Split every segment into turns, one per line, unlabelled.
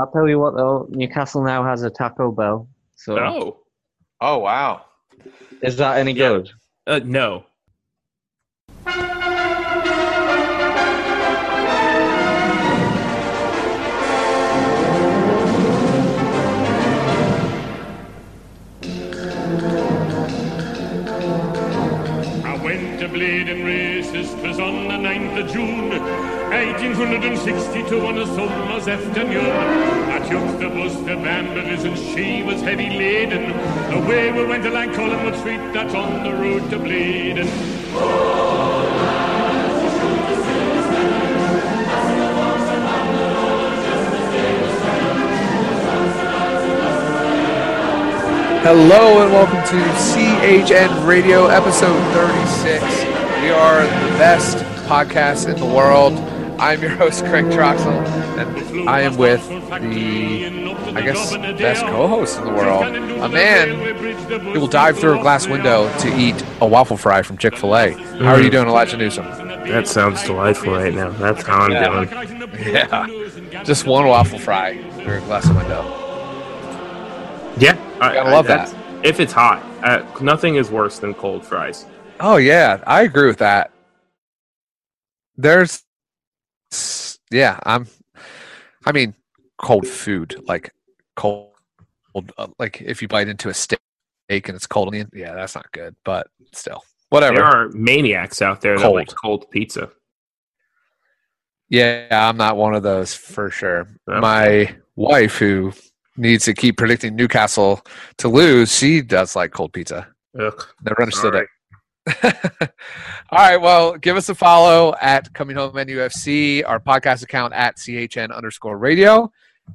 I'll tell you what though, Newcastle now has a Taco Bell. So
Oh,
Oh wow.
is that any
Yeah.
good?
uh, no.
I went to Blaydon races, 'twas on the 9th of June, 1862 on a summer's afternoon. I took the bus to Balmbra's and she was heavy laden. Away we went along Collingwood Street, that's on the road to Blaydon.
Hello and welcome to CHN Radio episode 36. We are the best podcast in the world. I'm your host Greg Troxel and I am with the I guess best co-host in the world. A man who will dive through a glass window to eat a waffle fry from Chick-fil-A. How are you doing, Elijah Newsom?
That sounds delightful right now. That's how I'm
Yeah.
doing.
Yeah. Just one waffle fry through a glass window.
Yeah, I,
Gotta love
that. If it's hot, uh, nothing is worse than cold fries.
Oh yeah, I agree with that. There's yeah, I'm I mean cold food, like cold uh, like if you bite into a steak and it's cold yeah, that's not good, but still. Whatever.
There are maniacs out there that
Cold.
like cold pizza.
Yeah, I'm not one of those for sure.
No.
My wife who needs to keep predicting Newcastle to lose, she does like cold pizza.
Ugh.
Never understood it. All right. Well, give us a follow at Coming Home NUFC, our podcast account at CHN underscore radio.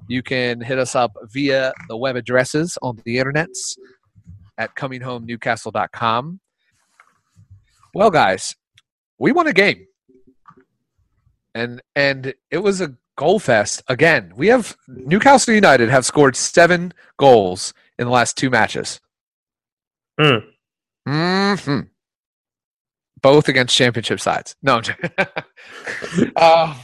You can hit us up via the web addresses on the internets at cominghomenewcastle.com. Well, guys, we won a game. And and it was a goal fest again. We have Newcastle United have scored seven goals in the last two matches.
Hmm.
hmm Both against championship sides. No, uh,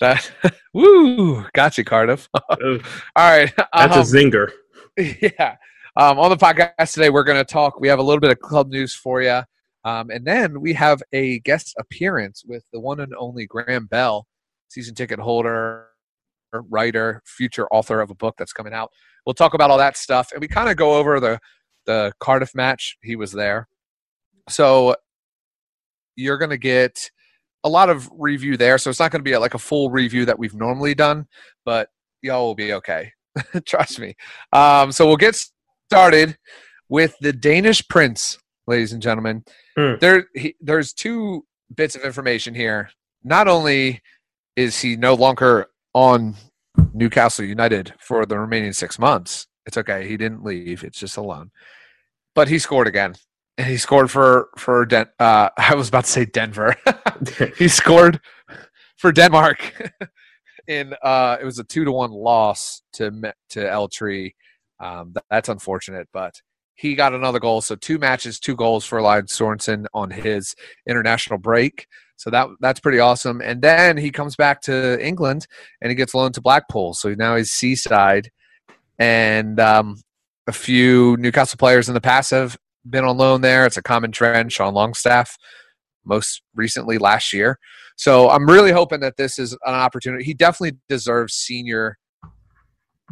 that woo, got you, Cardiff. All right.
That's
um,
a zinger.
yeah. Um, on the podcast today, we're going to talk. We have a little bit of club news for you, um, and then we have a guest appearance with the one and only Graeme Bell, season ticket holder, writer, future author of a book that's coming out. We'll talk about all that stuff, and we kind of go over the the Cardiff match. He was there, so you're going to get a lot of review there. So it's not going to be like a full review that we've normally done, but y'all will be okay. Trust me. Um, so we'll get started with the Danish Prince, ladies and gentlemen.
Hmm.
There, he, there's two bits of information here. Not only is he no longer on Newcastle United for the remaining six months, it's okay. He didn't leave. It's just a loan. But he scored again. He scored for for Den- uh, I was about to say Denver. he scored for Denmark in uh, it was a two to one loss to to El Tri. Um, th- that's unfortunate, but he got another goal. So two matches, two goals for Elias Sorensen on his international break. So that that's pretty awesome. And then he comes back to England and he gets loaned to Blackpool. So now he's seaside, and um, a few Newcastle players in the past have been on loan there. It's a common trend. Sean Longstaff, most recently last year. So I'm really hoping that this is an opportunity. He definitely deserves senior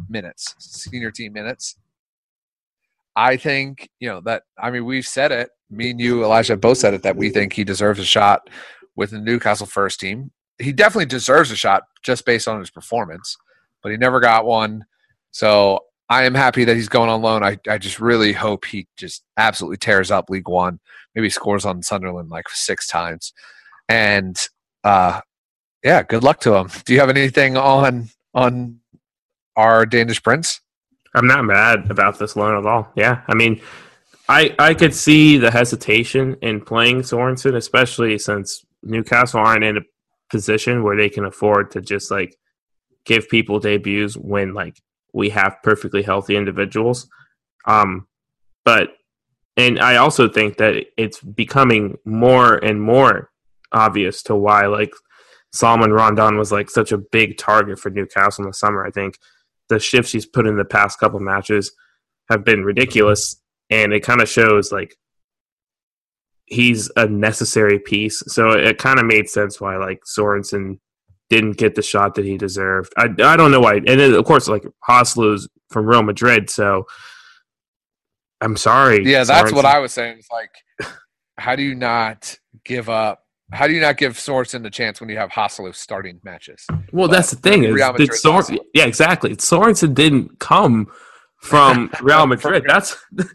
minutes, senior team minutes. I think, you know, that, I mean, we've said it. Me and you, Elijah, both said it that we think he deserves a shot with the Newcastle first team. He definitely deserves a shot just based on his performance, but he never got one. So I am happy that he's going on loan. I, I just really hope he just absolutely tears up League One. Maybe scores on Sunderland like six times. And uh, yeah, good luck to him. Do you have anything on on our Danish prince?
I'm not mad about this loan at all. Yeah, I mean, I I could see the hesitation in playing Sorensen, especially since Newcastle aren't in a position where they can afford to just like give people debuts when like we have perfectly healthy individuals. Um, but and I also think that it's becoming more and more obvious to why like Salomon Rondon was like such a big target for Newcastle in the summer. I think the shifts he's put in the past couple matches have been ridiculous, and it kind of shows like he's a necessary piece. So it kind of made sense why like Sorensen didn't get the shot that he deserved. I, I don't know why. And then, of course, like Joselu's from Real Madrid, so I'm sorry.
Yeah, that's
Sorensen.
what I was saying. It's like, how do you not give up? How do you not give Sorensen the chance when you have Joselu starting matches?
Well,
But
that's the thing is,
Real
did
Madrid's
Sor- yeah, exactly. Sorensen didn't come from Real Madrid. That's
No,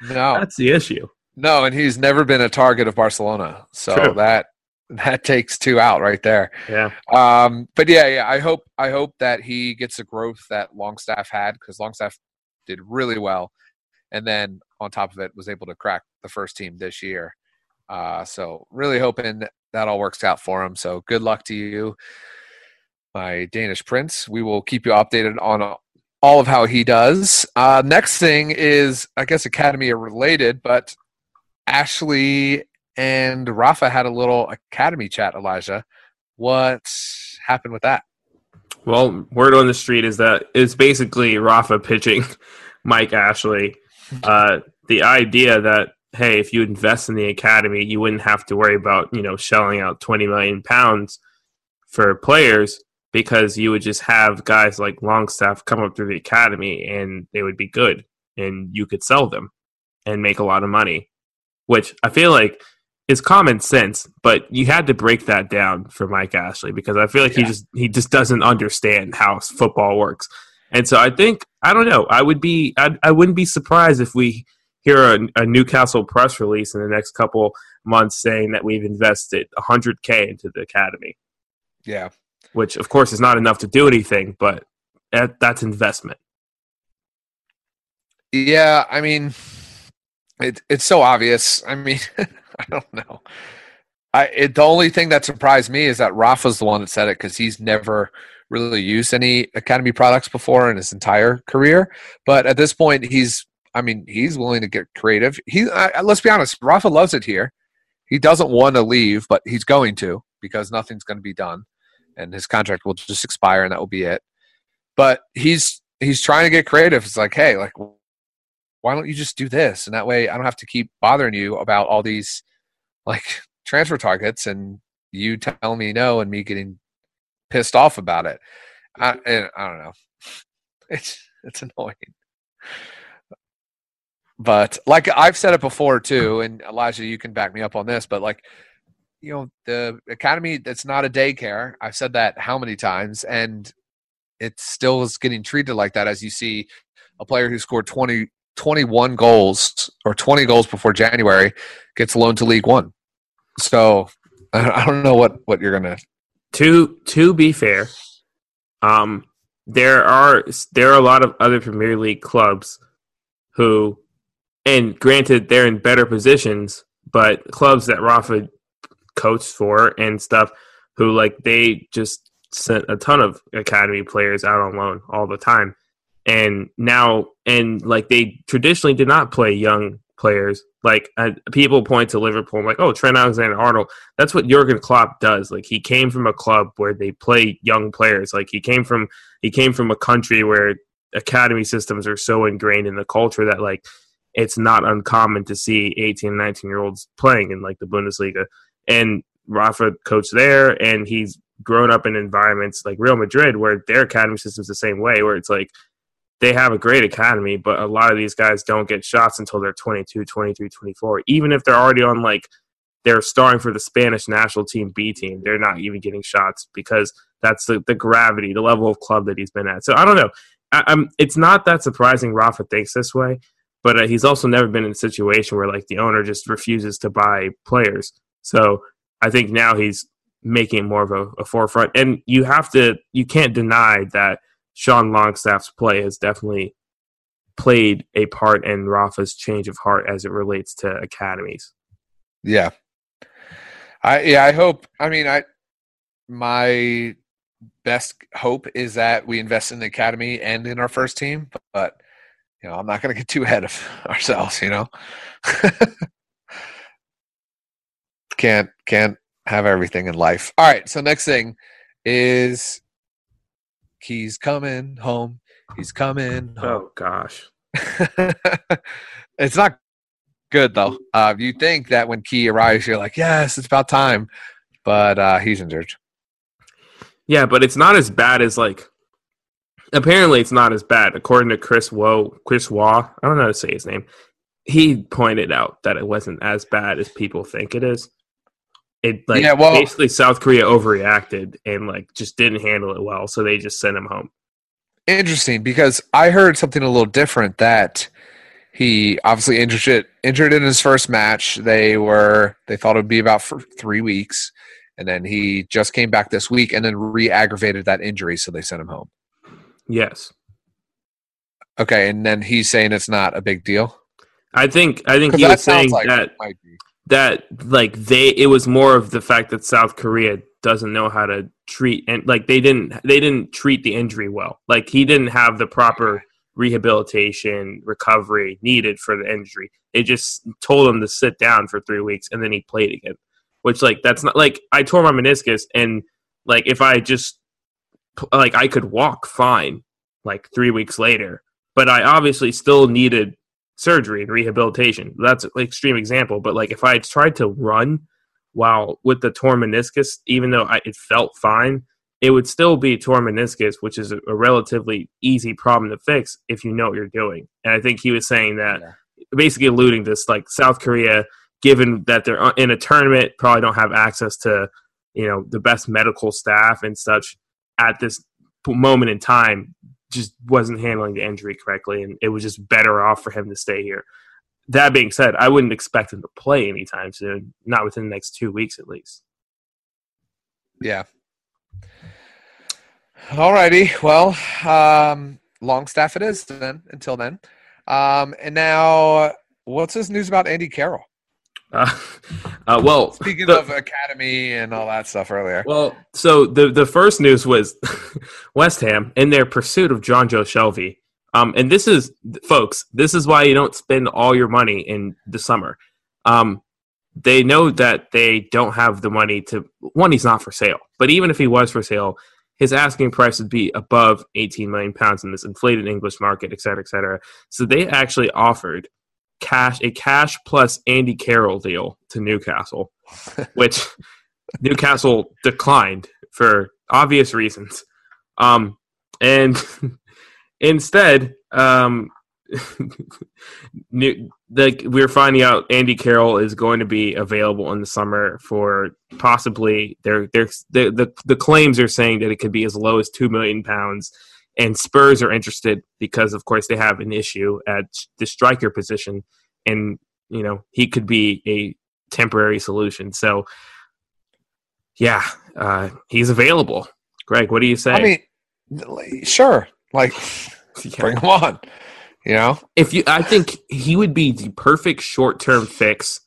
that's the issue.
no, and he's never been a target of Barcelona. So
True.
that that takes two out right there.
Yeah,
Um, but yeah, yeah, I hope I hope that he gets the growth that Longstaff had because Longstaff did really well, and then on top of it was able to crack the first team this year. Uh, so really hoping that all works out for him. So good luck to you, my Danish prince. We will keep you updated on all of how he does. Uh, next thing is, I guess, academy related, but Ashley and Rafa had a little academy chat. Elijah, what happened with that?
Well, word on the street is that it's basically Rafa pitching Mike Ashley. Uh, the idea that hey, if you invest in the academy, you wouldn't have to worry about you know shelling out twenty million pounds for players because you would just have guys like Longstaff come up through the academy and they would be good and you could sell them and make a lot of money, which I feel like is common sense, but you had to break that down for Mike Ashley because I feel like he just he just doesn't understand how football works. And so I think I don't know. I would be I, I wouldn't be surprised if we hear a, a Newcastle press release in the next couple months saying that we've invested 100k into the academy,
Yeah,
which of course is not enough to do anything, but that, that's investment.
yeah. I mean, it, it's so obvious. I mean, I don't know. I it, the only thing that surprised me is that Rafa's the one that said it because he's never really used any academy products before in his entire career. But at this point, he's I mean, he's willing to get creative. He I, let's be honest, Rafa loves it here. He doesn't want to leave, but he's going to because nothing's going to be done, and his contract will just expire, and that will be it. But he's he's trying to get creative. It's like, hey, like, why don't you just do this, and that way I don't have to keep bothering you about all these like transfer targets and you telling me no and me getting pissed off about it. I, I don't know. It's it's annoying. But like I've said it before too, and Elijah, you can back me up on this. But like, you know, the academy that's not a daycare. I've said that how many times, and it still is getting treated like that. As you see, a player who scored 20, 21 goals or twenty goals before January gets loaned to League One. So I don't know what what you're gonna.
To to be fair, um, there are there are a lot of other Premier League clubs who, and granted, they're in better positions, but clubs that Rafa coached for and stuff, who like they just sent a ton of academy players out on loan all the time, and now and like they traditionally did not play young players. Like uh, people point to Liverpool, like, oh, Trent Alexander-Arnold that's what Jurgen Klopp does. Like he came from a club where they play young players. Like he came from he came from a country where academy systems are so ingrained in the culture that like it's not uncommon to see 18 19 year olds playing in like the Bundesliga. And Rafa coached there and he's grown up in environments like Real Madrid where their academy system's the same way where it's like they have a great academy, but a lot of these guys don't get shots until they're 22, 23, 24. Even if they're already on like they're starring for the Spanish national team B team. They're not even getting shots because that's the, the gravity, the level of club that he's been at. So I don't know. I, it's not that surprising Rafa thinks this way, but uh, he's also never been in a situation where like the owner just refuses to buy players. So I think now he's making more of a, a forefront. And you have to, you can't deny that Sean Longstaff's play has definitely played a part in Rafa's change of heart as it relates to academies.
Yeah, I yeah I hope. I mean, I my best hope is that we invest in the academy and in our first team, but, you know I'm not going to get too ahead of ourselves. You know, can't can't have everything in life. All right, so next thing is Ki's coming home. He's coming home.
Oh gosh.
it's not good though. Uh, you think that when Key arrives, you're like, yes, it's about time, but uh, he's injured.
Yeah, but it's not as bad as like. Apparently, it's not as bad, according to Chris Woe. Chris Waugh, I don't know how to say his name. He pointed out that it wasn't as bad as people think it is. It like
Yeah, well-
basically South Korea overreacted and like just didn't handle it well, so they just sent him home.
Interesting because I heard something a little different that he obviously injured injured in his first match. They were they thought it would be about for three weeks, and then he just came back this week and then re-aggravated that injury, so they sent him home.
Yes,
Okay, and then he's saying it's not a big deal.
I think I think he was saying
like
that
might be.
That like they it was more of the fact that South Korea doesn't know how to treat and like they didn't they didn't treat the injury well. Like he didn't have the proper rehabilitation recovery needed for the injury. They just told him to sit down for 3 weeks and then he played again. Which like that's not like I tore my meniscus and like if I just like I could walk fine like 3 weeks later, but I obviously still needed surgery and rehabilitation. That's an extreme example, but like if I tried to run while with the torn meniscus, even though I, it felt fine, it would still be torn meniscus, which is a, a relatively easy problem to fix if you know what you're doing. And I think he was saying that, basically alluding to this, like South Korea, given that they're uh, in a tournament, probably don't have access to you know the best medical staff and such at this moment in time just wasn't handling the injury correctly, and it was just better off for him to stay here. That being said, I wouldn't expect him to play anytime soon, not within the next two weeks at least.
Yeah. All righty. Well, um, Longstaff it is then. Until then, um, and now, what's this news about Andy Carroll?
Uh, uh, well,
Speaking
the-
of academy and all that stuff earlier.
Well, so the the first news was West Ham in their pursuit of Jonjo Shelvey. Um, and this is, folks, this is why you don't spend all your money in the summer. Um, they know that they don't have the money to. One, he's not for sale. But even if he was for sale, his asking price would be above 18 million pounds in this inflated English market, et cetera, et cetera. So they actually offered cash a cash plus Andy Carroll deal to Newcastle, which Newcastle declined for obvious reasons. Um, and instead, um, new, like we're finding out, Andy Carroll is going to be available in the summer for possibly their their the, the the claims are saying that it could be as low as two million pounds. And Spurs are interested because, of course, they have an issue at the striker position, and you know he could be a temporary solution. So, yeah, uh, he's available. Greg, what do you say?
I mean, sure. Like,
Yeah.
bring him on. You know,
if you, I think he would be the perfect short-term fix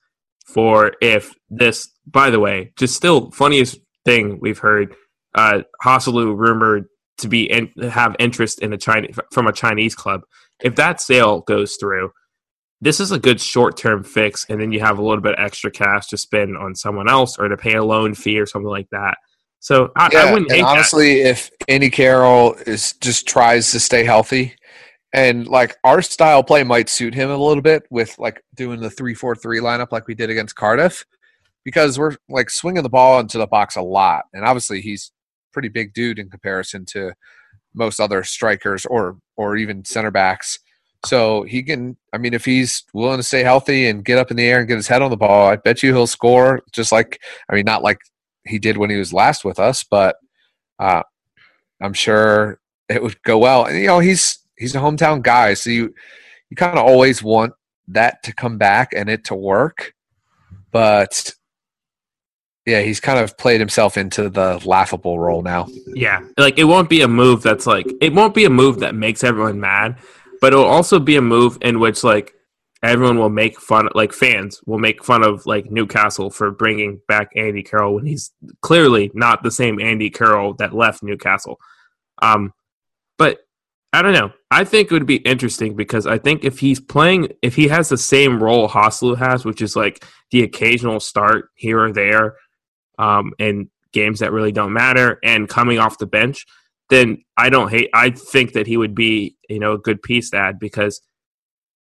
for if this. By the way, just still funniest thing we've heard. Uh, Joselu rumored to be in, have interest in a China from a Chinese club. If that sale goes through, this is a good short-term fix, and then you have a little bit extra cash to spend on someone else or to pay a loan fee or something like that. So I, I
yeah.
wouldn't
and
hate that.
honestly, if Andy Carroll is just tries to stay healthy, and like our style play might suit him a little bit with like doing the three four three lineup like we did against Cardiff, because we're like swinging the ball into the box a lot, and obviously he's pretty big dude in comparison to most other strikers or or even center backs. So he can, I mean, if he's willing to stay healthy and get up in the air and get his head on the ball, I bet you he'll score. Just like, I mean, not like he did when he was last with us, but uh, I'm sure it would go well. And you know, he's he's a hometown guy, so you you kind of always want that to come back and it to work. But yeah, he's kind of played himself into the laughable role now.
Yeah, like it won't be a move that's like it won't be a move that makes everyone mad, but it'll also be a move in which like everyone will make fun like fans will make fun of like Newcastle for bringing back Andy Carroll when he's clearly not the same Andy Carroll that left Newcastle. Um but I don't know. I think it would be interesting because I think if he's playing if he has the same role Joselu has, which is like the occasional start here or there, um, in games that really don't matter and coming off the bench, then I don't hate. I think that he would be, you know, a good piece to add because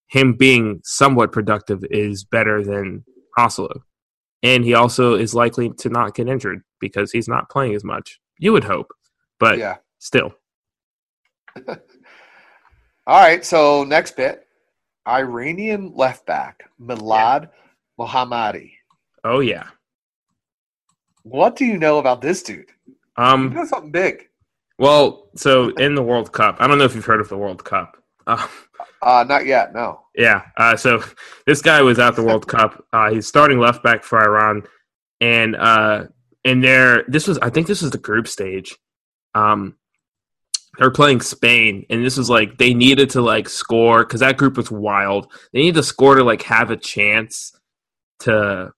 him being somewhat productive is better than Joselu, and he also is likely to not get injured because he's not playing as much. You would hope, but
yeah.
still,
All right. So next bit, Iranian left back Milad Mohammadi.
oh yeah.
What do you know about this dude?
Um,
does something big.
well, so in the World Cup, I don't know if you've heard of the World Cup. Um,
Uh, not yet. No.
Yeah. Uh, so this guy was at the World Cup. Uh, he's starting left back for Iran, and uh, and there, this was I think this was the group stage. Um, they're playing Spain, and this was like they needed to like score because that group was wild. They needed to score to like have a chance to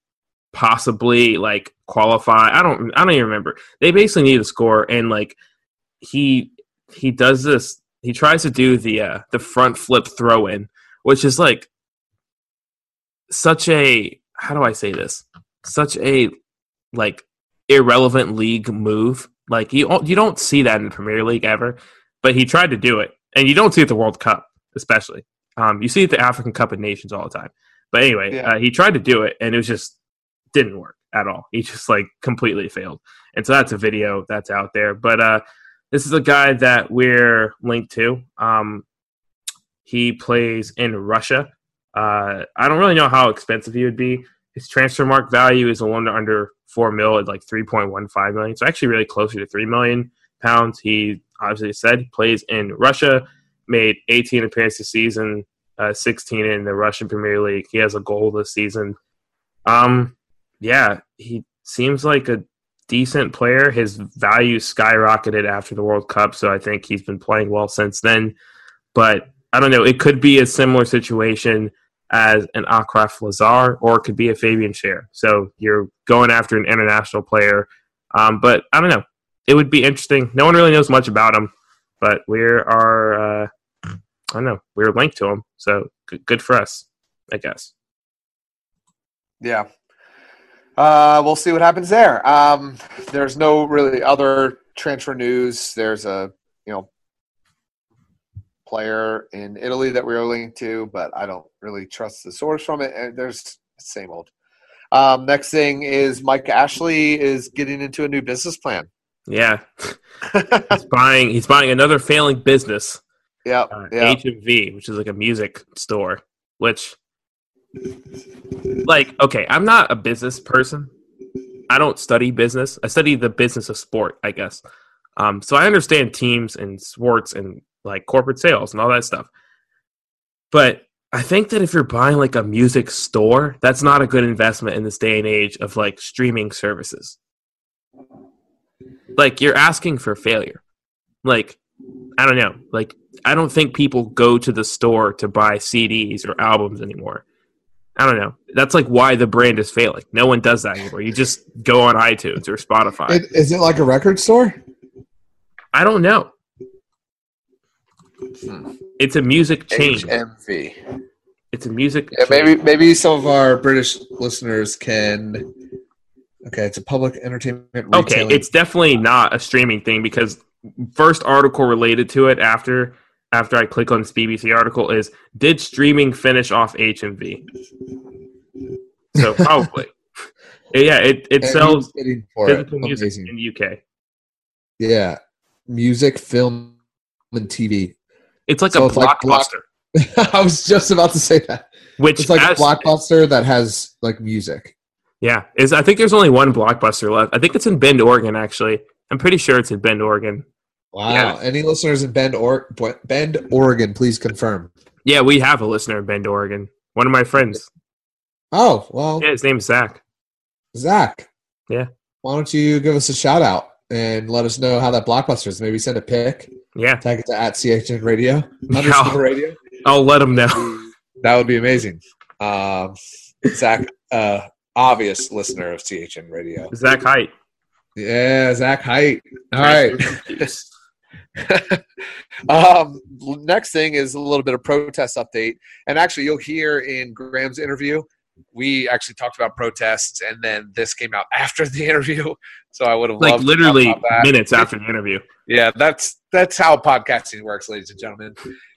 possibly like qualify. I don't I don't even remember. They basically need a score, and like he he does this. He tries to do the uh, the front flip throw in, which is like such a how do I say this? Such a like irrelevant league move. Like you you don't see that in the Premier League ever, but he tried to do it, and you don't see it at the World Cup, especially. Um, you see it at the African Cup of Nations all the time. But anyway,
Yeah.
uh, he tried to do it, and it was just didn't work at all. He just like completely failed. And so that's a video that's out there. But uh, this is a guy that we're linked to. Um, he plays in Russia. Uh, I don't really know how expensive he would be. His transfer mark value is a little under four mil at like three point one five million. So actually, really closer to three million pounds. He obviously said he plays in Russia. Made 18 appearances this season, uh, 16 in the Russian Premier League. He has a goal this season. Um, yeah, he seems like a decent player. His value skyrocketed after the World Cup, so I think he's been playing well since then. But I don't know. It could be a similar situation as an Achraf Lazaar, or it could be a Fabian Schär. So you're going after an international player. Um, but I don't know. It would be interesting. No one really knows much about him, but we are. Uh, I don't know. We're linked to him, so good, good for us, I guess.
Yeah. Uh, we'll see what happens there. Um, there's no really other transfer news. There's a you know player in Italy that we are linked to, but I don't really trust the source from it. And there's same old. Um, next thing is Mike Ashley is getting into a new business plan.
Yeah, he's buying. He's buying another failing business.
yeah,
uh,
yeah.
HMV, which is like a music store, which, like, okay, I'm not a business person. I don't study business. I study the business of sport, I guess. Um, so I understand teams and sports and like corporate sales and all that stuff. But I think that if you're buying like a music store, that's not a good investment in this day and age of like streaming services. Like you're asking for failure. Like I don't know. Like I don't think people go to the store to buy CDs or albums anymore. I don't know. That's like why the brand is failing. No one does that anymore. You just go on iTunes or Spotify.
It, is it like a record store?
I don't know.
Hmm.
It's a music chain.
HMV.
It's a music
Yeah, maybe maybe some of our British listeners can. Okay, it's a public entertainment.
Okay, it's definitely not a streaming thing because first article related to it after after I click on this BBC article is did streaming finish off HMV? So probably. yeah, it, it sells
for it.
physical music
Amazing.
in the UK.
Yeah, music, film, and TV.
It's like
So
a
it's like block-
blockbuster,
I was just about to say that.
which
It's like a blockbuster that has like music.
yeah, is I think there's only one blockbuster left. I think it's in Bend, Oregon. Actually, I'm pretty sure it's in Bend, Oregon.
Wow.
Yeah.
Any listeners in Bend, or- Bend, Oregon, please confirm.
Yeah, we have a listener in Bend, Oregon. One of my friends.
Oh well,
Yeah, his name's Zach.
Zach.
Yeah.
Why don't you give us a shout out and let us know how that blockbuster is? Maybe send a pic,
Yeah,
tag it to at CHN Radio, underscore radio.
I'll let him know.
That would be amazing. Um, Zach, uh, obvious listener of CHN Radio.
Zach Height.
Yeah, Zach Height. All right.
um, next thing is a little bit of protest update, and actually, you'll hear in Graeme's interview
we actually talked about protests, and then this came out after the interview. So I would have
Like
loved to talk
literally minutes after the interview.
Yeah, that's that's how podcasting works, ladies and gentlemen.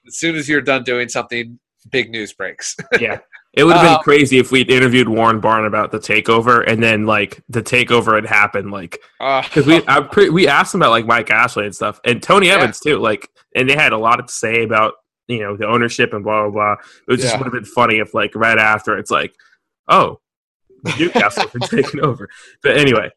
As soon as you're done doing something, big news breaks.
Yeah. It would have been
Um,
crazy if we'd interviewed Warren Barton about the takeover and then like the takeover had happened like
Uh,
because we I pre- we asked him about like Mike Ashley and stuff and Tony
Yeah.
Evans too like and they had a lot to say about you know the ownership and blah blah blah. It just
Yeah.
would have been funny if like right after it's like oh Newcastle been taken over. But anyway,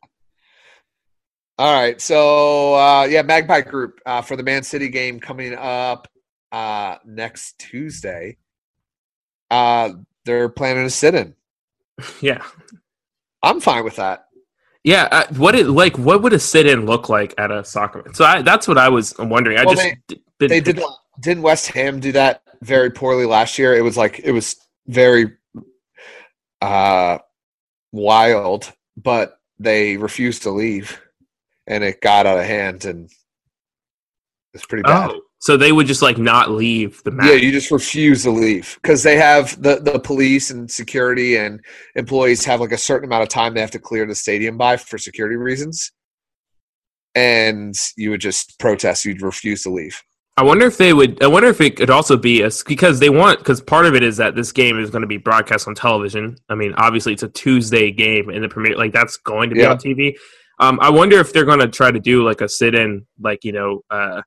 All right, so uh, yeah, Magpie Group uh, for the Man City game coming up uh, next Tuesday. Uh, they're planning a sit in.
yeah.
I'm fine with that.
Yeah, uh, what it like? What would a sit-in look like at a soccer? So I, that's what I was wondering. I
Well,
just
they-
d- didn't
They did didn't West Ham do that very poorly last year? It was like it was very uh, wild, but they refused to leave, and it got out of hand, and it's pretty bad.
Oh, so they would just like not leave the.
Yeah, you just refuse to leave because they have the the police and security and employees have like a certain amount of time they have to clear the stadium by for security reasons, and you would just protest. You'd refuse to leave.
I wonder if they would. I wonder if it could also be a because they want because part of it is that this game is going to be broadcast on television. I mean, obviously it's a Tuesday game in the Premier, like that's going to be
Yeah.
on TV. Um, I wonder if they're going to try to do like a sit-in, like you know, uh,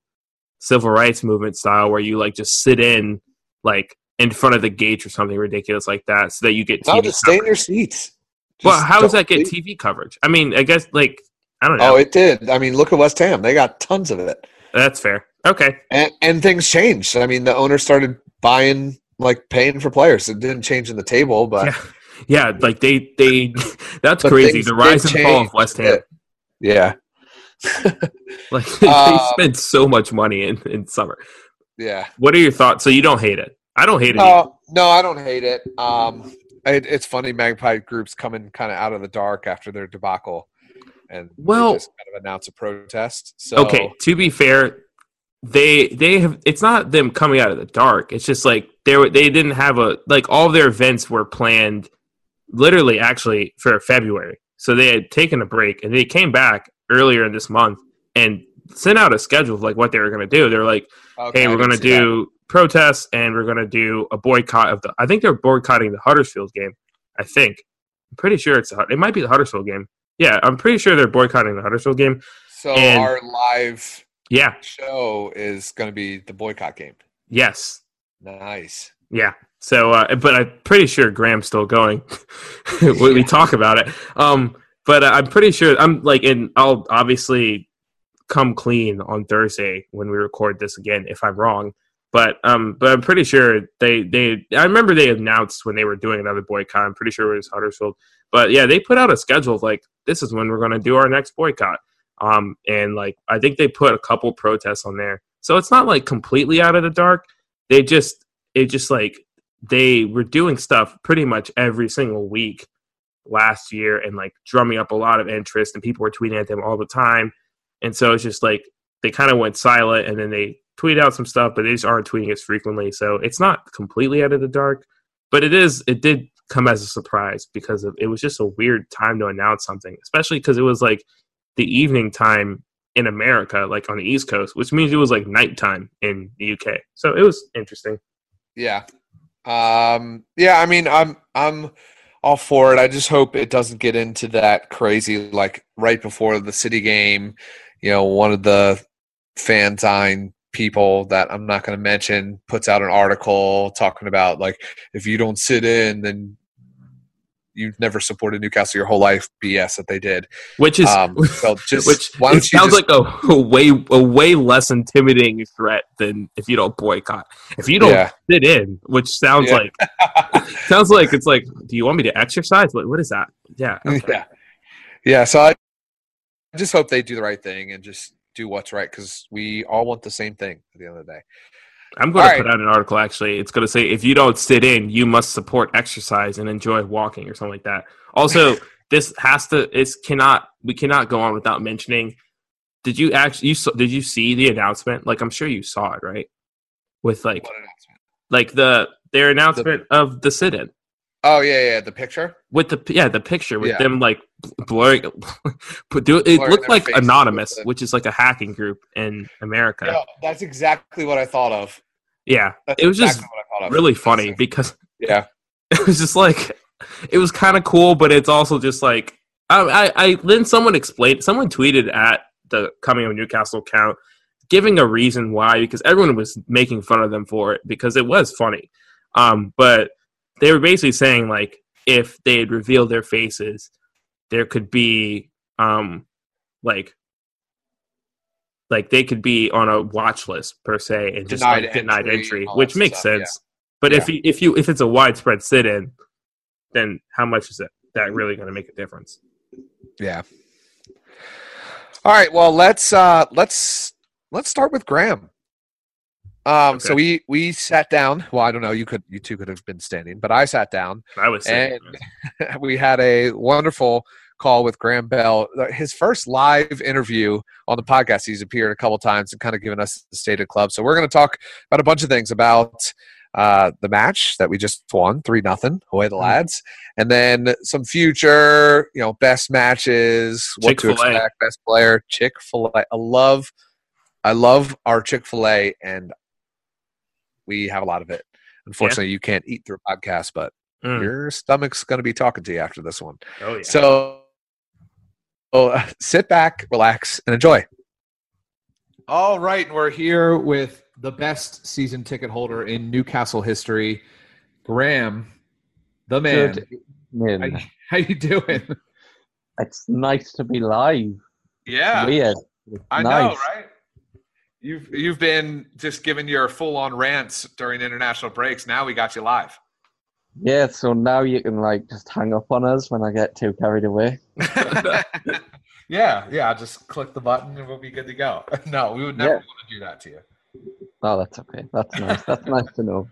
civil rights movement style, where you like just sit in, like in front of the gates or something ridiculous like that, so that you get
No, just stay in your seats.
well, how does that get
leave.
TV coverage? I mean, I guess like I don't oh, know.
Oh, it did. I mean, look at West Ham; they got tons of it,
that's fair. Okay,
and and things changed. I mean, the owner started buying, like, paying for players. It didn't change in the table, but
Yeah. yeah, like they they that's
But
crazy. The rise and fall of. West Ham.
yeah,
Like they
Um,
spend so much money in, in summer.
yeah.
What are your thoughts? So you don't hate it? I don't hate it.
No, no, I don't hate it. Um, it, it's funny. Magpie groups coming kind of out of the dark after their debacle, and
Well-
just kind of announce a protest. So
Okay, to be fair, they they have. It's not them coming out of the dark. It's just like they were. They didn't have a like all their events were planned, literally actually for February. So they had taken a break and they came back earlier in this month and sent out a schedule of like what they were going to do. They're like.
okay,
hey, we're going to
see that.
do protests and we're going to do a boycott of the. I think they're boycotting the Huddersfield game. I think. I'm pretty sure it's Hud- it might be the Huddersfield game. Yeah, I'm pretty sure they're boycotting the Huddersfield game.
So
and-
our live
Yeah.
show is going to be the boycott game.
Yes.
Nice.
Yeah. So, uh, but I'm pretty sure Graeme's still going when we talk about it. Um, but I'm pretty sure I'm like, and I'll obviously come clean on Thursday when we record this again if I'm wrong. But um, but I'm pretty sure they they I remember they announced when they were doing another boycott. I'm pretty sure it was Huddersfield. But yeah, they put out a schedule of like this is when we're going to do our next boycott. Um, and like I think they put a couple protests on there, so it's not like completely out of the dark. They just it just like they were doing stuff pretty much every single week last year and like drumming up a lot of interest and people were tweeting at them all the time. And so it's just like they kind of went silent and then they tweet out some stuff, but they just aren't tweeting as frequently. So it's not completely out of the dark, but it is it did come as a surprise because of, it was just a weird time to announce something, especially because it was like the evening time in America, like on the East Coast, which means it was like nighttime in the UK. So it was interesting.
Yeah. Um, yeah, I mean, I'm I'm all for it. I just hope it doesn't get into that crazy like right before the city game, you know, one of the fanzine people that I'm not going to mention puts out an article talking about like if you don't sit in then you've never supported Newcastle your whole life BS that they did.
Which is
Um, so just
which
why don't you
sounds
just-
like a, a way a way less intimidating threat than if you don't boycott. If you don't
Yeah.
sit in, which sounds
Yeah.
like sounds like it's like, do you want me to exercise? What what is that? Yeah, okay.
Yeah. Yeah. So I I just hope they do the right thing and just do what's right because we all want the same thing at the end of the day.
I'm going to
All
put out an article. Actually, it's going to say if you don't sit in, you must support exercise and enjoy walking or something like that. Also, this has to. It's cannot. We cannot go on without mentioning. Did you actually? You saw, did you see the announcement? Like I'm sure you saw it, right? With like like the their announcement of the sit-in.
Oh yeah, yeah, the picture.
with the yeah the picture with
Yeah.
them like blurring but do it looked like anonymous which is like a hacking group in america
Yeah, that's exactly what I thought of.
yeah
That's
it was
exactly
just
what I thought of.
really funny because
Yeah.
it was just like it was kind of cool but it's also just like I, I i then someone explained someone tweeted at the coming of newcastle account giving a reason why because everyone was making fun of them for it because it was funny um but they were basically saying like if they had revealed their faces there could be um like like they could be on a watch list per se and just
Denied
like, denied
entry
entry, which makes
stuff, yeah.
sense but if you, if you if it's a widespread sit-in then how much is it that really going to make a difference
Yeah. All right. Well, let's uh let's let's start with Graeme. Um. So we we sat down. Well, I don't know. You could you two could have been standing, but I sat down.
i was saying
And we had a wonderful call with Graeme Bell. His first live interview on the podcast. He's appeared a couple times and kind of given us the state of club. So we're going to talk about a bunch of things about uh, the match that we just won, three nothing away the lads, and then some future, you know, best matches, what to
Chick-fil-A.
expect, best player, Chick Fil A. I love, I love our Chick Fil A, and we have a lot of it. Unfortunately, you can't eat through a podcast, but
Mm.
your stomach's going to be talking to you after this one.
oh yeah
So, so sit back, relax, and enjoy. All right, we're here with the best season ticket holder in Newcastle history, Graeme, the man.
Good evening.
How, you- how you doing?
It's nice to be live.
Yeah,
Weird.
I
nice.
know, right? You've you've been just giving your full on rants during international breaks. Now we got you live.
Yeah, so now you can like just hang up on us when I get too carried away.
yeah, yeah. Just click the button and we'll be good to go. No, we would never
Yeah.
want to do that to you.
Oh, that's okay. That's nice. That's nice to know.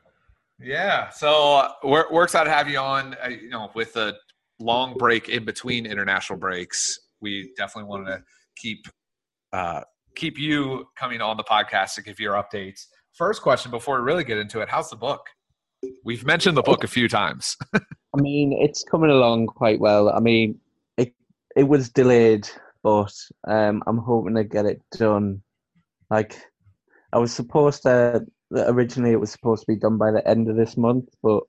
Yeah, so uh, we're we're excited to have you on. Uh, you know, with a long break in between international breaks, we definitely wanted to keep uh, keep you coming on the podcast to give your updates. First question before we really get into it: How's the book? We've mentioned the book a few times.
I mean, it's coming along quite well. I mean, it it was delayed, but um, I'm hoping to get it done. Like, I was supposed to originally it was supposed to be done by the end of this month, but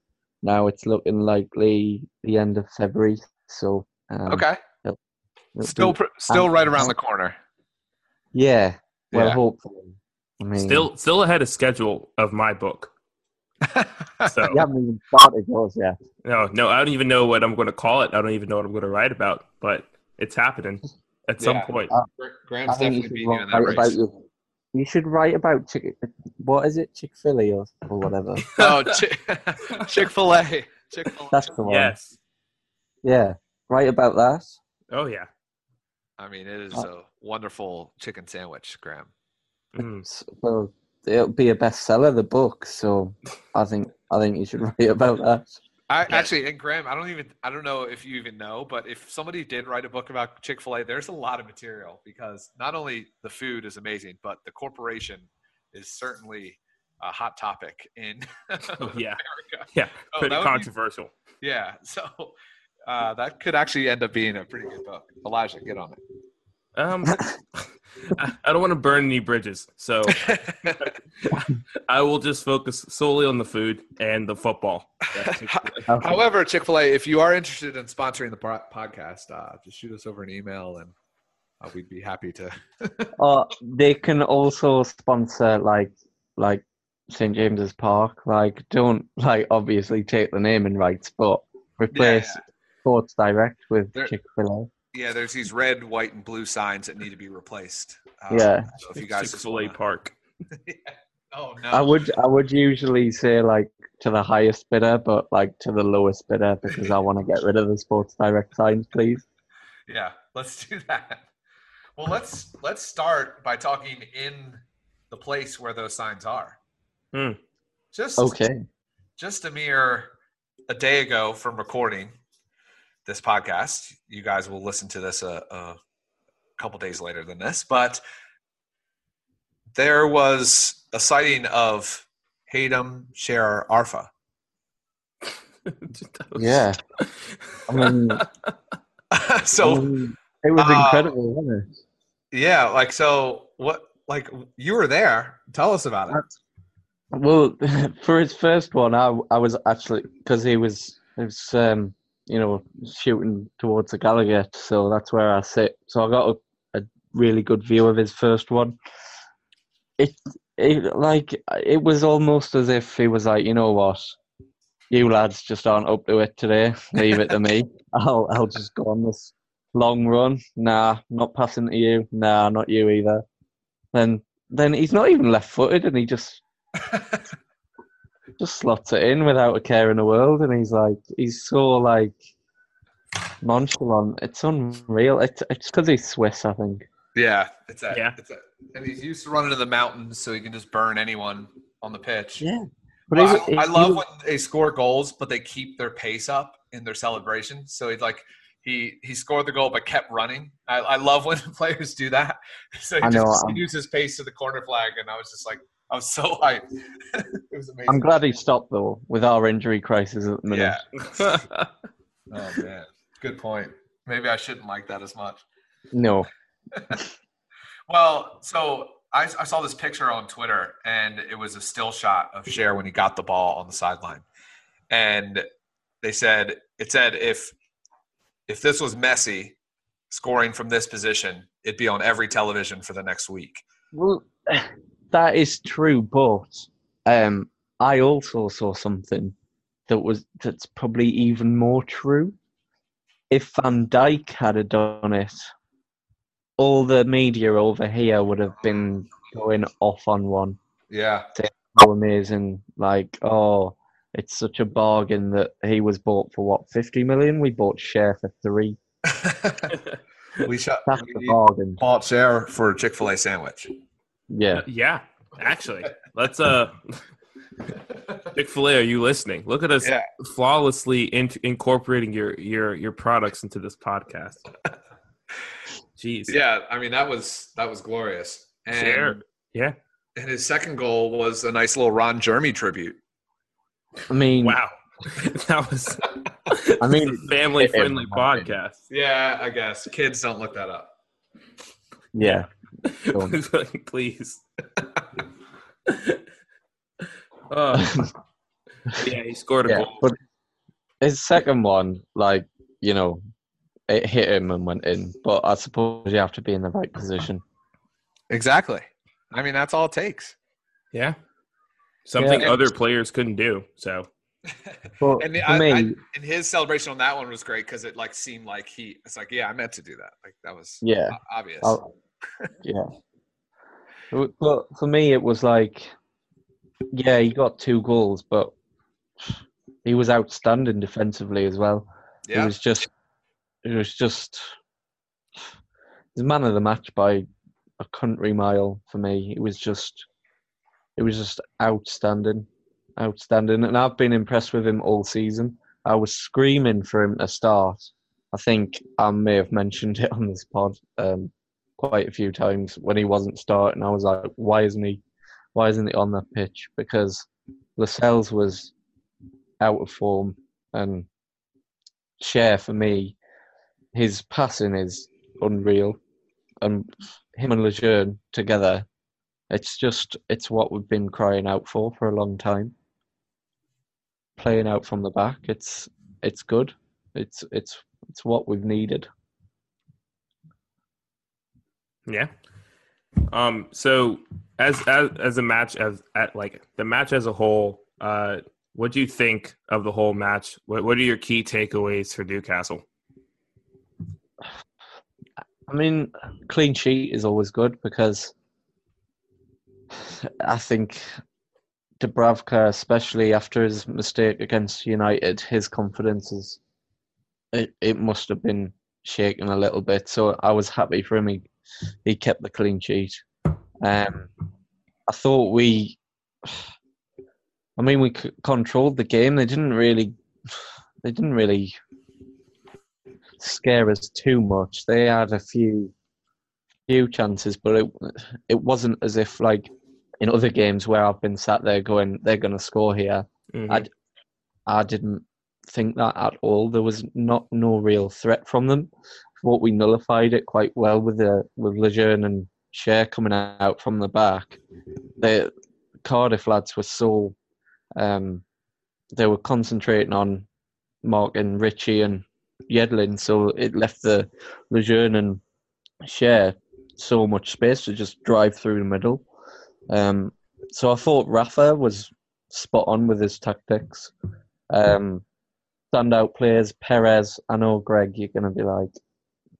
now it's looking likely the end of February. So um,
okay,
it'll
still
be-
pr- still right around the corner.
Yeah. Well,
Yeah.
hopefully. I mean,
still still ahead of schedule of my book so
you haven't even started yours yet.
no no i don't even know what i'm going to call it i don't even know what i'm going to write about but it's happening at some
Yeah.
point
Uh,
Graeme's
I you
definitely
should
beating you in that
write about
race.
your- You should write about chick. What is it, Chick Fil A or, or whatever?
Oh, Chick Fil A. Chick Fil A.
That's the one.
yes
Yeah, write about that.
oh yeah
I mean, it is a wonderful chicken sandwich, Graeme.
Mm.
S- Well, it'll be a bestseller, the book. So I think I think you should write about that.
I actually, and Graeme, I don't even, I don't know if you even know, but if somebody did write a book about Chick Fil A, there's a lot of material because not only the food is amazing, but the corporation is certainly a hot topic in
Oh, yeah.
America.
yeah
Oh,
pretty
that would be-
controversial
Yeah, so uh, that could actually end up being a pretty good book. Elijah, get on
um I, I don't want to burn any bridges so i will just focus solely on the food and the football That's-
However, Chick Fil A, if you are interested in sponsoring the po- podcast, uh, just shoot us over an email, and uh, we'd be happy to.
Or they can also sponsor like like St James's Park. Like, don't like obviously take the naming rights, but replace Sports Direct with Chick Fil
Yeah, there's these red, white, and blue signs that need to be replaced. Uh,
Yeah.
So if you guys just
Chick-fil-A
wanna-
park
Oh no.
A. I would I would usually say like to the highest bidder, but like to the lowest bidder because I want to get rid of the Sports Direct signs, please.
Yeah, let's do that. Well, let's let's start by talking in the place where those signs are.
Hmm.
Just
Okay.
just a mere a day ago from recording this podcast. You guys will listen to this a, a couple days later than this, but there was a sighting of Hayden Sharer Arfa.
Yeah. I mean,
so
I mean, it was
uh,
incredible, wasn't it?
yeah, like so what like you were there. Tell us about it.
Well, for his first one, I I was actually because he was he was um you know shooting towards the Gallagher, so that's where I sit. So I got a, a really good view of his first one. It it like it was almost as if he was like, you know what, you lads just aren't up to it today. Leave it to me. I'll I'll just go on this long run. Nah, not passing to you. Nah, not you either. Then then he's not even left footed, and he just just slots it in without a care in the world, and he's like, he's so like nonchalant. It's unreal. It's it's because he's Swiss, I think.
Yeah, it's that.
Yeah.
It's that. And he's used to running in the mountains, so he can just burn anyone on the pitch.
Yeah, but
Well,
he-
I, I love when they score goals, but they keep their pace up in their celebration. So he's like, he he scored the goal but kept running. I, I love when players do that. So he
I know,
just
I'm-
um, his pace to the corner flag, and I was just like, I was so hyped. it was amazing.
I'm glad he stopped though with our injury crisis at the minute.
Yeah. Oh man, good point. Maybe I shouldn't like that as much.
No,
Well, so I, I saw this picture on Twitter, and it was a still shot of Schär when he got the ball on the sideline, and they said it said if if this was Messi scoring from this position, it'd be on every television for the next week.
well, that is true, but um, I also saw something that was that's probably even more true. If Van Dijk had done it, all the media over here would have been going off on one.
Yeah,
How amazing! Like, oh, it's such a bargain that he was bought for what fifty million. We bought Schär for three.
we shot.
That's
we
the bargain.
bought Schär for a Chick Fil A sandwich.
Yeah.
yeah, actually, let's uh, Chick Fil A, are you listening? Look at us
Yeah.
flawlessly in- incorporating your your your products into this podcast. Jeez,
Yeah, I mean that was that was glorious. And,
Schär. yeah,
and his second goal was a nice little Ron Jeremy tribute.
I mean,
wow, that was.
I mean,
family friendly
it- it-
podcast.
Yeah, I guess kids don't look that up.
yeah. Don't.
Please. oh, yeah, he scored a
yeah,
goal.
but his second one, like you know, it hit him and went in. But I suppose you have to be in the right position.
Exactly. I mean, that's all it takes.
Yeah. Something
Yeah.
other players couldn't do. So
But
And the, I,
me,
I, and his celebration on that one was great because it like seemed like he. It's like, yeah, I meant to do that. Like that was
yeah,
obvious.
I'll- yeah. But- for me, it was like, yeah, he got two goals, but he was outstanding defensively as well. It
yeah,
was just, it was just, the man of the match by a country mile for me. It was just, it was just outstanding, outstanding, and I've been impressed with him all season. I was screaming for him to start. I think I may have mentioned it on this pod um, quite a few times when he wasn't starting. I was like, why isn't he? Why isn't he on that pitch? Because Lascelles was out of form, and Schär for me, his passing is unreal, and him and Lejeune together, it's just it's what we've been crying out for for a long time. Playing out from the back, it's it's good. It's it's it's what we've needed.
Yeah. Um. So as as as a match as at like the match as a whole, uh, what do you think of the whole match? What What are your key takeaways for Newcastle?
I mean, clean sheet is always good because I think Dubravka, especially after his mistake against United, his confidence is it, it must have been shaken a little bit. So I was happy for him. He, he kept the clean sheet. Um, I thought we, I mean, we c- controlled the game. They didn't really, they didn't really scare us too much. They had a few few chances, but it it wasn't as if like in other games where I've been sat there going, they're going to score here.
Mhm.
I, I didn't think that at all. There was not no real threat from them. What we nullified it quite well with the with Lejeune and Schär coming out from the back. The Cardiff lads were so um, they were concentrating on Mark and Ritchie and Yedlin, so it left the Lejeune and Schär so much space to just drive through the middle. Um, so I thought Rafa was spot on with his tactics. Um, standout players, Perez. I know Greg, you're going to be like,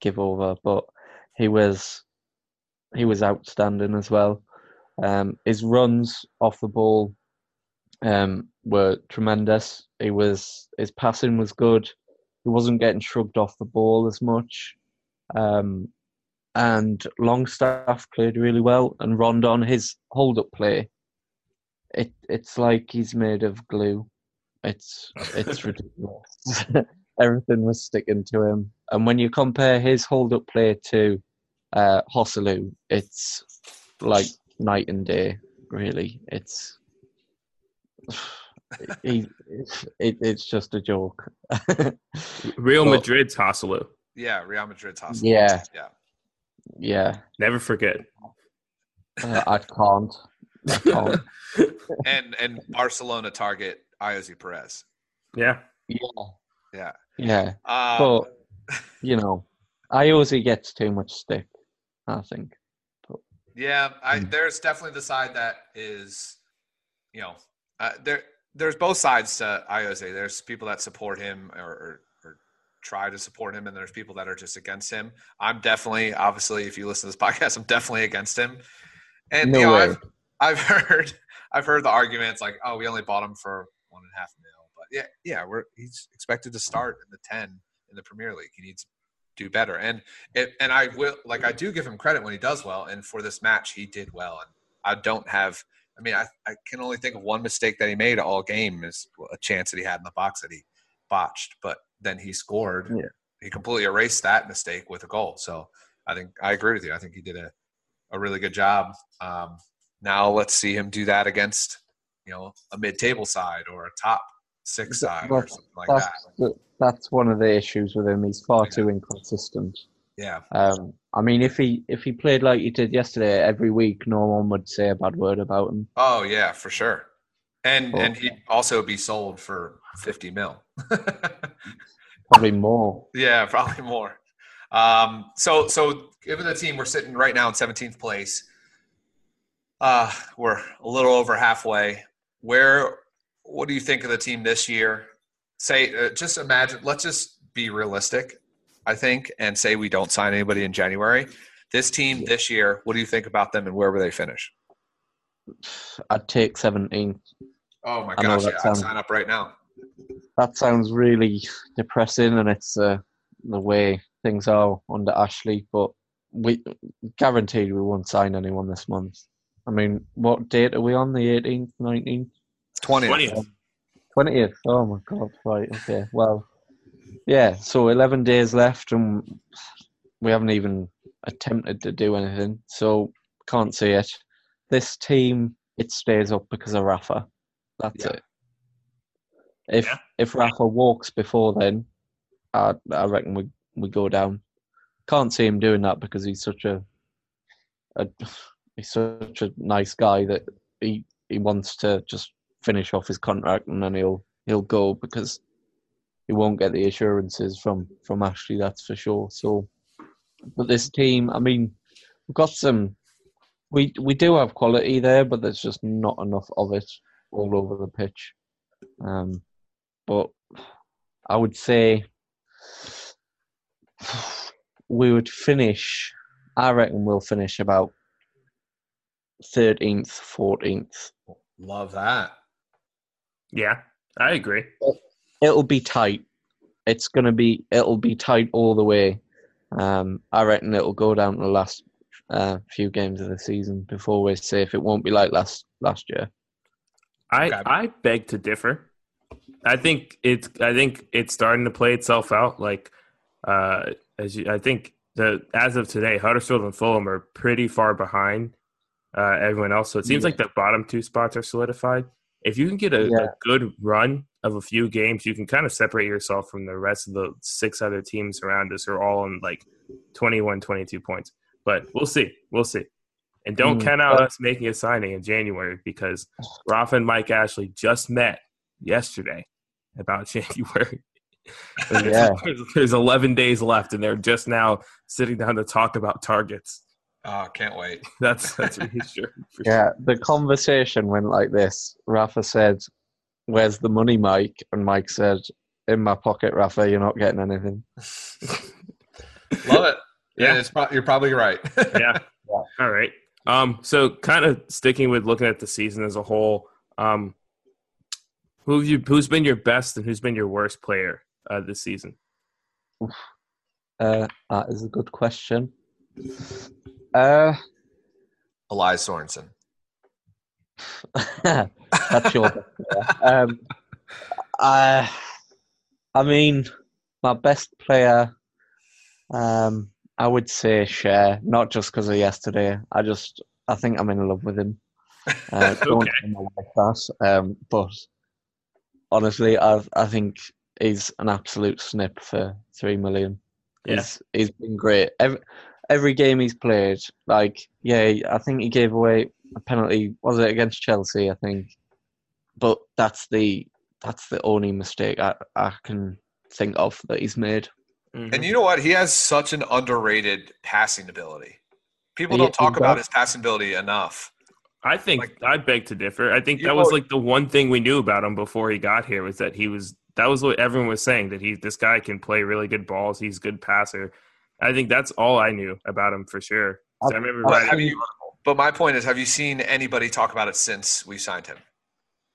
give over, but he was he was outstanding as well. Um, his runs off the ball um, were tremendous. He was his passing was good. He wasn't getting shrugged off the ball as much. Um, and Longstaff played really well, and Rondon his hold up play. It it's like he's made of glue. It's it's ridiculous. Everything was sticking to him, and when you compare his hold up play to uh, Joselu, it's like night and day. Really, it's he, it, it's just a joke.
Real
Well-
Madrid's Joselu.
Yeah, Real Madrid's hospital.
Yeah.
yeah.
yeah,
Never forget.
uh, I can't. I can't.
And and Barcelona target Ayoze Perez.
Yeah.
Yeah,
Yeah.
Yeah.
Um,
But you know, Ayoze gets too much stick. I think.
Yeah, I,
Mm.
there's definitely the side that is, you know, uh, there. There's both sides to Ayoze. There's people that support him or, or, or try to support him, and there's people that are just against him. I'm definitely, obviously, if you listen to this podcast, I'm definitely against him. And
No
you know,
way.
I've I've heard I've heard the arguments like, oh, we only bought him for one and a half mil, but yeah, yeah, we're he's expected to start in the ten in the Premier League. He needs to do better, and it, and I will like I do give him credit when he does well, and for this match he did well, and I don't have. I mean, I, I can only think of one mistake that he made all game is a chance that he had in the box that he botched, but then he scored.
Yeah.
He completely erased that mistake with a goal. So I think I agree with you. I think he did a, a really good job. Um, now let's see him do that against you know a mid-table side or a top six side or something like that.
that's one of the issues with him. He's far too inconsistent.
Yeah,
Um, I mean, if he if he played like he did yesterday every week, no one would say a bad word about him.
Oh yeah, for sure. And
Oh.
and he'd also be sold for fifty mil.
Probably more.
yeah, probably more. Um, so so given the team we're sitting right now in seventeenth place, uh, we're a little over halfway. Where what do you think of the team this year? Say uh, just imagine. Let's just be realistic. I think and say we don't sign anybody in January. This team this year, what do you think about them and where will they finish?
I'd take 17.
Oh my
I
gosh, yeah, I'd
sounds-
sign up right now.
That sounds really depressing, and it's uh, the way things are under Ashley. But we guaranteed we won't sign anyone this month. I mean, what date are we on? The 18th, 19th,
Twenty.
20th.
20th? Oh my god! Right. Okay. Well, yeah. So 11 days left, and we haven't even attempted to do anything. So can't see it. This team, it stays up because of Rafa. That's
Yeah.
it. If
Yeah.
if Rafa walks before then, I I reckon we we go down. Can't see him doing that because he's such a, a he's such a nice guy that he he wants to just finish off his contract and then he'll he'll go because he won't get the assurances from from Ashley. That's for sure. So, but this team, I mean, we've got some. We we do have quality there, but there's just not enough of it all over the pitch. Um, but I would say we would finish. I reckon we'll finish about thirteenth, fourteenth.
Love that.
Yeah, I agree.
It'll be tight. It's gonna be. It'll be tight all the way. Um, I reckon it'll go down to the last uh, few games of the season before we're safe. It won't be like last last year.
I
Okay.
I beg to differ. I think it's I think it's starting to play itself out. Like uh, as you, I think the as of today, Huddersfield and Fulham are pretty far behind uh, everyone else. So it seems
Yeah.
like the bottom two spots are solidified. If you can get a,
Yeah.
a good run of a few games, you can kind of separate yourself from the rest of the six other teams around us who are all on like 21, 22 points. But we'll see. We'll see. And don't
Mm,
count out
but-
us making a signing in January because Rafa and Mike Ashley just met yesterday about January.
Yeah.
there's, there's 11 days left, and they're just now sitting down to talk about targets.
Oh, can't wait.
That's that's reassuring. For sure.
Yeah, the conversation went like this. Rafa said, "Where's the money, Mike?" And Mike said, "In my pocket, Rafa. You're not getting anything."
Love it.
Yeah.
Yeah, it's pro- you're probably right.
yeah. All right. Um, so kind of sticking with looking at the season as a whole, um, who you, who's been your best and who's been your worst player uh, this season?
Uh, that is a good question. Uh,
Elias Sorensen.
that's your. Um, I, I mean, my best player. Um, I would say Schär, not just because of yesterday. I just, I think I'm in love with him. Uh, don't
Okay.
tell my wife that. Um, but honestly, I, I think he's an absolute snip for three million.
Yeah.
He's, he's been great. Every, every game he's played, like, yeah, I think he gave away a penalty. Was it against Chelsea? I think. But that's the that's the only mistake I, I can think of that he's made.
Mhm.
And you know what? He has such an underrated passing ability. People don't talk about his passing ability enough.
I think
Like-
I beg to differ. I think
You
that was
know-
like the one thing we knew about him before he got here was that he was that was what everyone was saying that he this guy can play really good balls. He's a good passer. I think that's all I knew about him for sure. So I remember
But
writing
have you- But my point is, have you seen anybody talk about it since we signed him?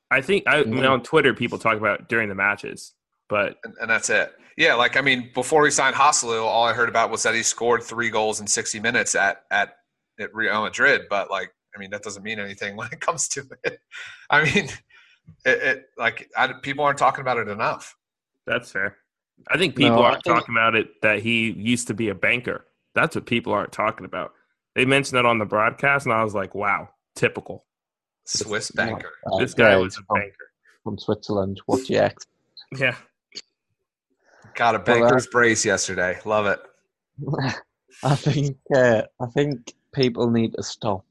I think I, I mean, on Twitter people talk about it during the matches, but
And, and that's it. Yeah, like I mean, before we signed Joselu, all I heard about was that he scored three goals in 60 minutes at at at Real Madrid. But like, I mean, that doesn't mean anything when it comes to it. I mean, it, it like I, people aren't talking about it enough.
that's fair. I think people
No,
aren't
think-
talking about it that he used to be a banker. That's what people aren't talking about. They mentioned that on the broadcast, and I was like, "Wow, typical.
Swiss banker.
Uh,
This guy
yeah,
was a
from,
banker."
from Switzerland. What do you expect?
Yeah,
Got a
Well, uh,
banker's brace yesterday. Love it.
I think uh, I think people need to stop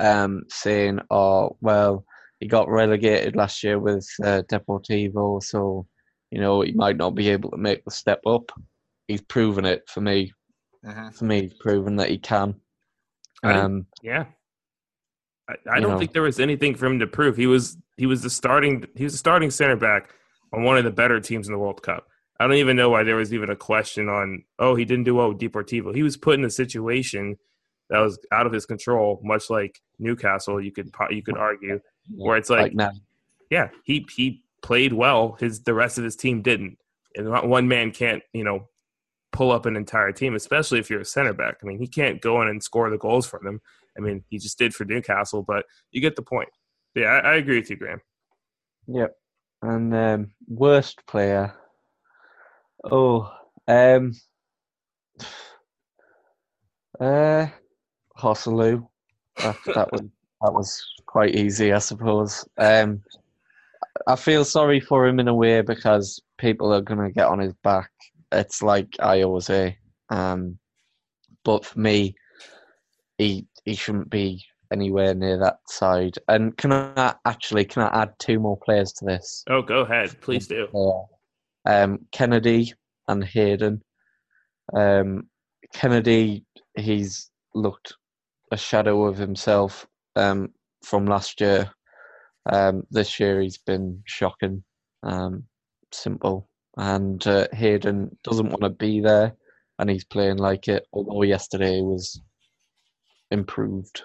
um, saying, "Oh, well, he got relegated last year with uh, Deportivo, so you know he might not be able to make the step up." He's proven it for me.
Mhm.
For me, he's proven that he can.
I
Um,
yeah. I, I don't
know.
think there was anything for him to prove. He was he was the starting he was the starting center back on one of the better teams in the World Cup. I don't even know why there was even a question on oh he didn't do well with Deportivo. He was put in a situation that was out of his control, much like Newcastle. You could you could argue where it's like,
now,
yeah he he played well. His the rest of his team didn't, and one man can't you know pull up an entire team, especially if you're a center back. I mean, he can't go in and score the goals for them. I mean, he just did for Newcastle, but you get the point. Yeah, I, I agree with you, Graeme.
Yep. And um, worst player. Oh, um, uh, Joselu. That, that was that was quite easy, I suppose. Um, I feel sorry for him in a way because people are gonna get on his back. It's like I always say. Um, but for me, he he shouldn't be anywhere near that side. And can I actually can I add two more players to this?
Oh, go ahead, please do.
Um, Kennedy and Hayden. Um, Kennedy, he's looked a shadow of himself um, from last year. Um, this year, he's been shocking, um, simple. And uh, Hayden doesn't want to be there, and he's playing like it. Although yesterday was improved,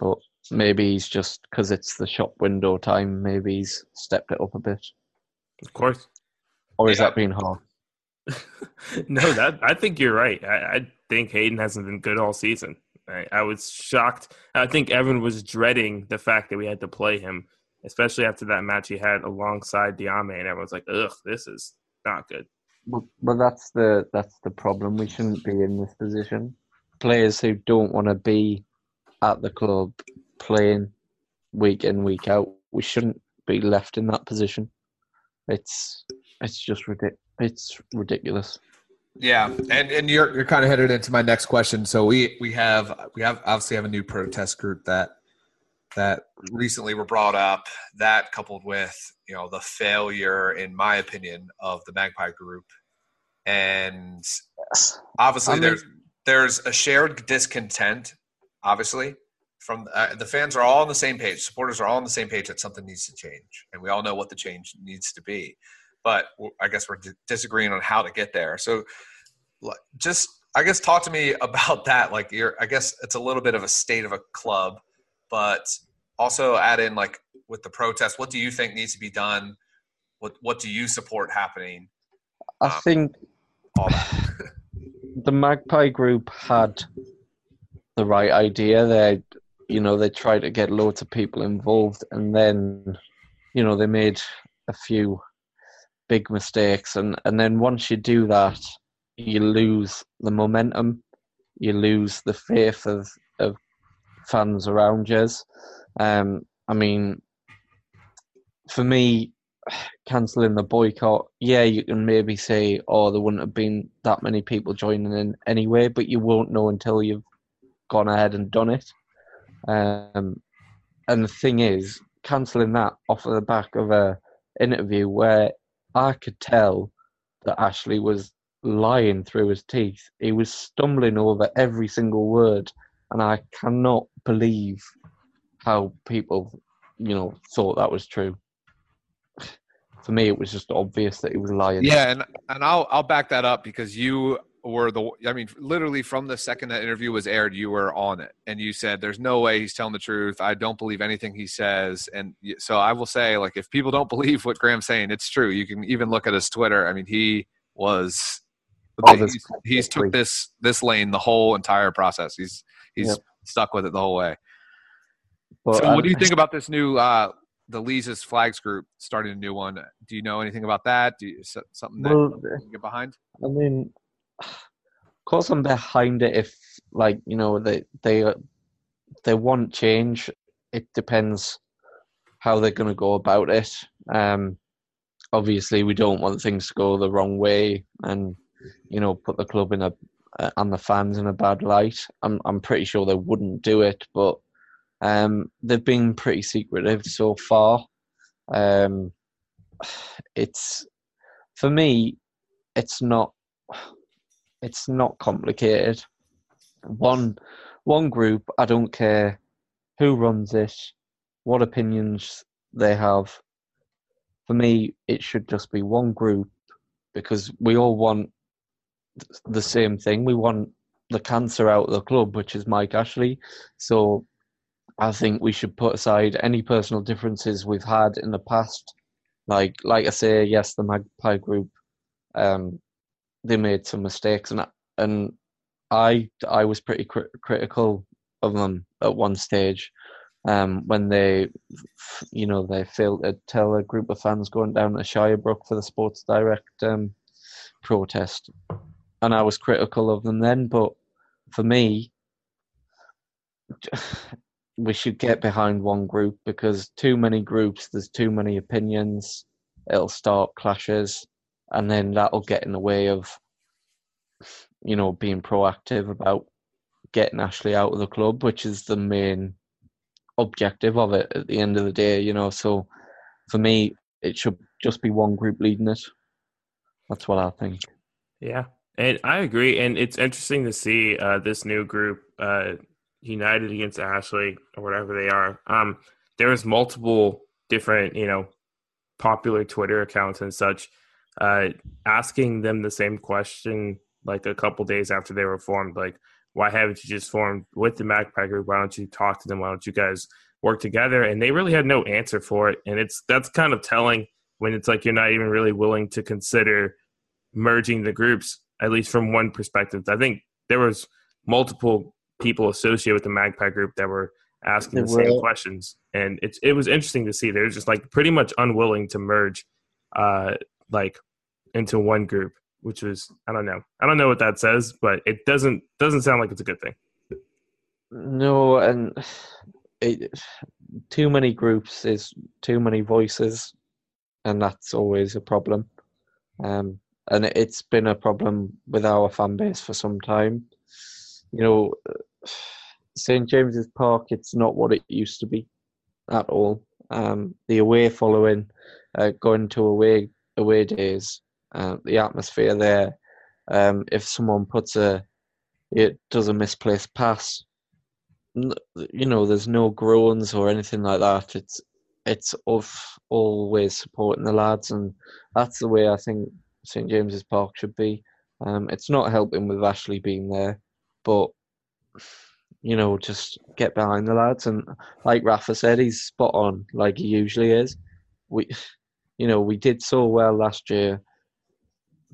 but maybe he's just because it's the shop window time. Maybe he's stepped it up a bit.
Of course.
Or is
Yeah.
that being hard?
no, that I think you're right. I, I think Hayden hasn't been good all season. I, I was shocked. I think everyone was dreading the fact that we had to play him, especially after that match he had alongside Diame, and everyone's like, "Ugh, this is not good."
But, but that's the that's the problem. We shouldn't be in this position. Players who don't want to be at the club playing week in week out, we shouldn't be left in that position. It's it's just ridic- It's ridiculous.
Yeah, and and you're you're kind of headed into my next question. So we we have we have obviously have a new protest group that that recently were brought up. That coupled with you know the failure, in my opinion, of the Magpie group, and
Yes.
obviously
I mean-
there's there's a shared discontent. Obviously, from uh, the fans are all on the same page. Supporters are all on the same page that something needs to change, and we all know what the change needs to be. But I guess we're di- disagreeing on how to get there. So, just I guess talk to me about that. Like, you're I guess it's a little bit of a state of a club, but also add in like with the protest. What do you think needs to be done? What what do you support happening?
I
Um,
think
All that.
the Magpie group had the right idea. They, you know, they tried to get loads of people involved, and then, you know, they made a few big mistakes, and and then once you do that, you lose the momentum, you lose the faith of of fans around you. Um, I mean, for me, cancelling the boycott, yeah, you can maybe say, oh, there wouldn't have been that many people joining in anyway, but you won't know until you've gone ahead and done it. Um, and the thing is, cancelling that off of the back of a interview where I could tell that Ashley was lying through his teeth. He was stumbling over every single word, and I cannot believe how people, you know, thought that was true. For me, it was just obvious that he was lying.
Yeah, and and I'll I'll back that up because you were the I mean literally from the second that interview was aired you were on it and you said there's no way he's telling the truth. I don't believe anything he says and so I will say like if people don't believe what Graeme's saying it's true. You can even look at his Twitter. I mean he was
Oh, that's
he's, he's took this this lane the whole entire process. He's he's
Yep.
stuck with it the whole way.
But,
So
um,
what do you think about this new uh the Lisa's Flags group starting a new one? Do you know anything about that? Do you something that
Well,
you can get behind?
I mean, of course, I'm behind it. If like you know they they they want change, it depends how they're going to go about it. Um, obviously, we don't want things to go the wrong way, and you know put the club in a uh, and the fans in a bad light. I'm I'm pretty sure they wouldn't do it, but um, they've been pretty secretive so far. Um, it's for me, it's not it's not complicated. One one group, I don't care who runs it, what opinions they have. For me, it should just be one group because we all want the same thing. We want the cancer out of the club, which is Mike Ashley. So I think we should put aside any personal differences we've had in the past. Like like I say, yes, the Magpie group um, they made some mistakes, and and I I was pretty cri- critical of them at one stage um, when they, you know, they failed to tell a group of fans going down to Shirebrook for the Sports Direct um, protest, and I was critical of them then. But for me, we should get behind one group because too many groups, there's too many opinions. It'll start clashes and then that'll get in the way of you know being proactive about getting Ashley out of the club, which is the main objective of it at the end of the day. You know, so for me, it should just be one group leading it. That's what I think.
Yeah, and I agree. And it's interesting to see uh, this new group, uh, United Against Ashley, or whatever they are. Um, there was multiple different, you know, popular Twitter accounts and such, uh, asking them the same question like a couple days after they were formed, like, why haven't you just formed with the Magpie group? Why don't you talk to them? Why don't you guys work together? And they really had no answer for it. And it's that's kind of telling when it's like you're not even really willing to consider merging the groups, at least from one perspective. I think there was multiple people associated with the Magpie group that were asking the same questions, and it's it was interesting to see. They're just like pretty much unwilling to merge, uh, like into one group, which was I don't know, I don't know what that says, but it doesn't doesn't sound like it's a good thing.
No, and it, too many groups is too many voices, and that's always a problem. Um, and it- it's been a problem with our fan base for some time. You know, St James's Park, it's not what it used to be at all. Um, the away following, uh, going to away away days, uh, the atmosphere there. Um, if someone puts a, it does a misplaced pass, you know, there's no groans or anything like that. It's it's of always supporting the lads, and that's the way I think St James's Park should be. Um, it's not helping with Ashley being there, but you know, just get behind the lads. And like Rafa said, he's spot on, like he usually is. We, you know, we did so well last year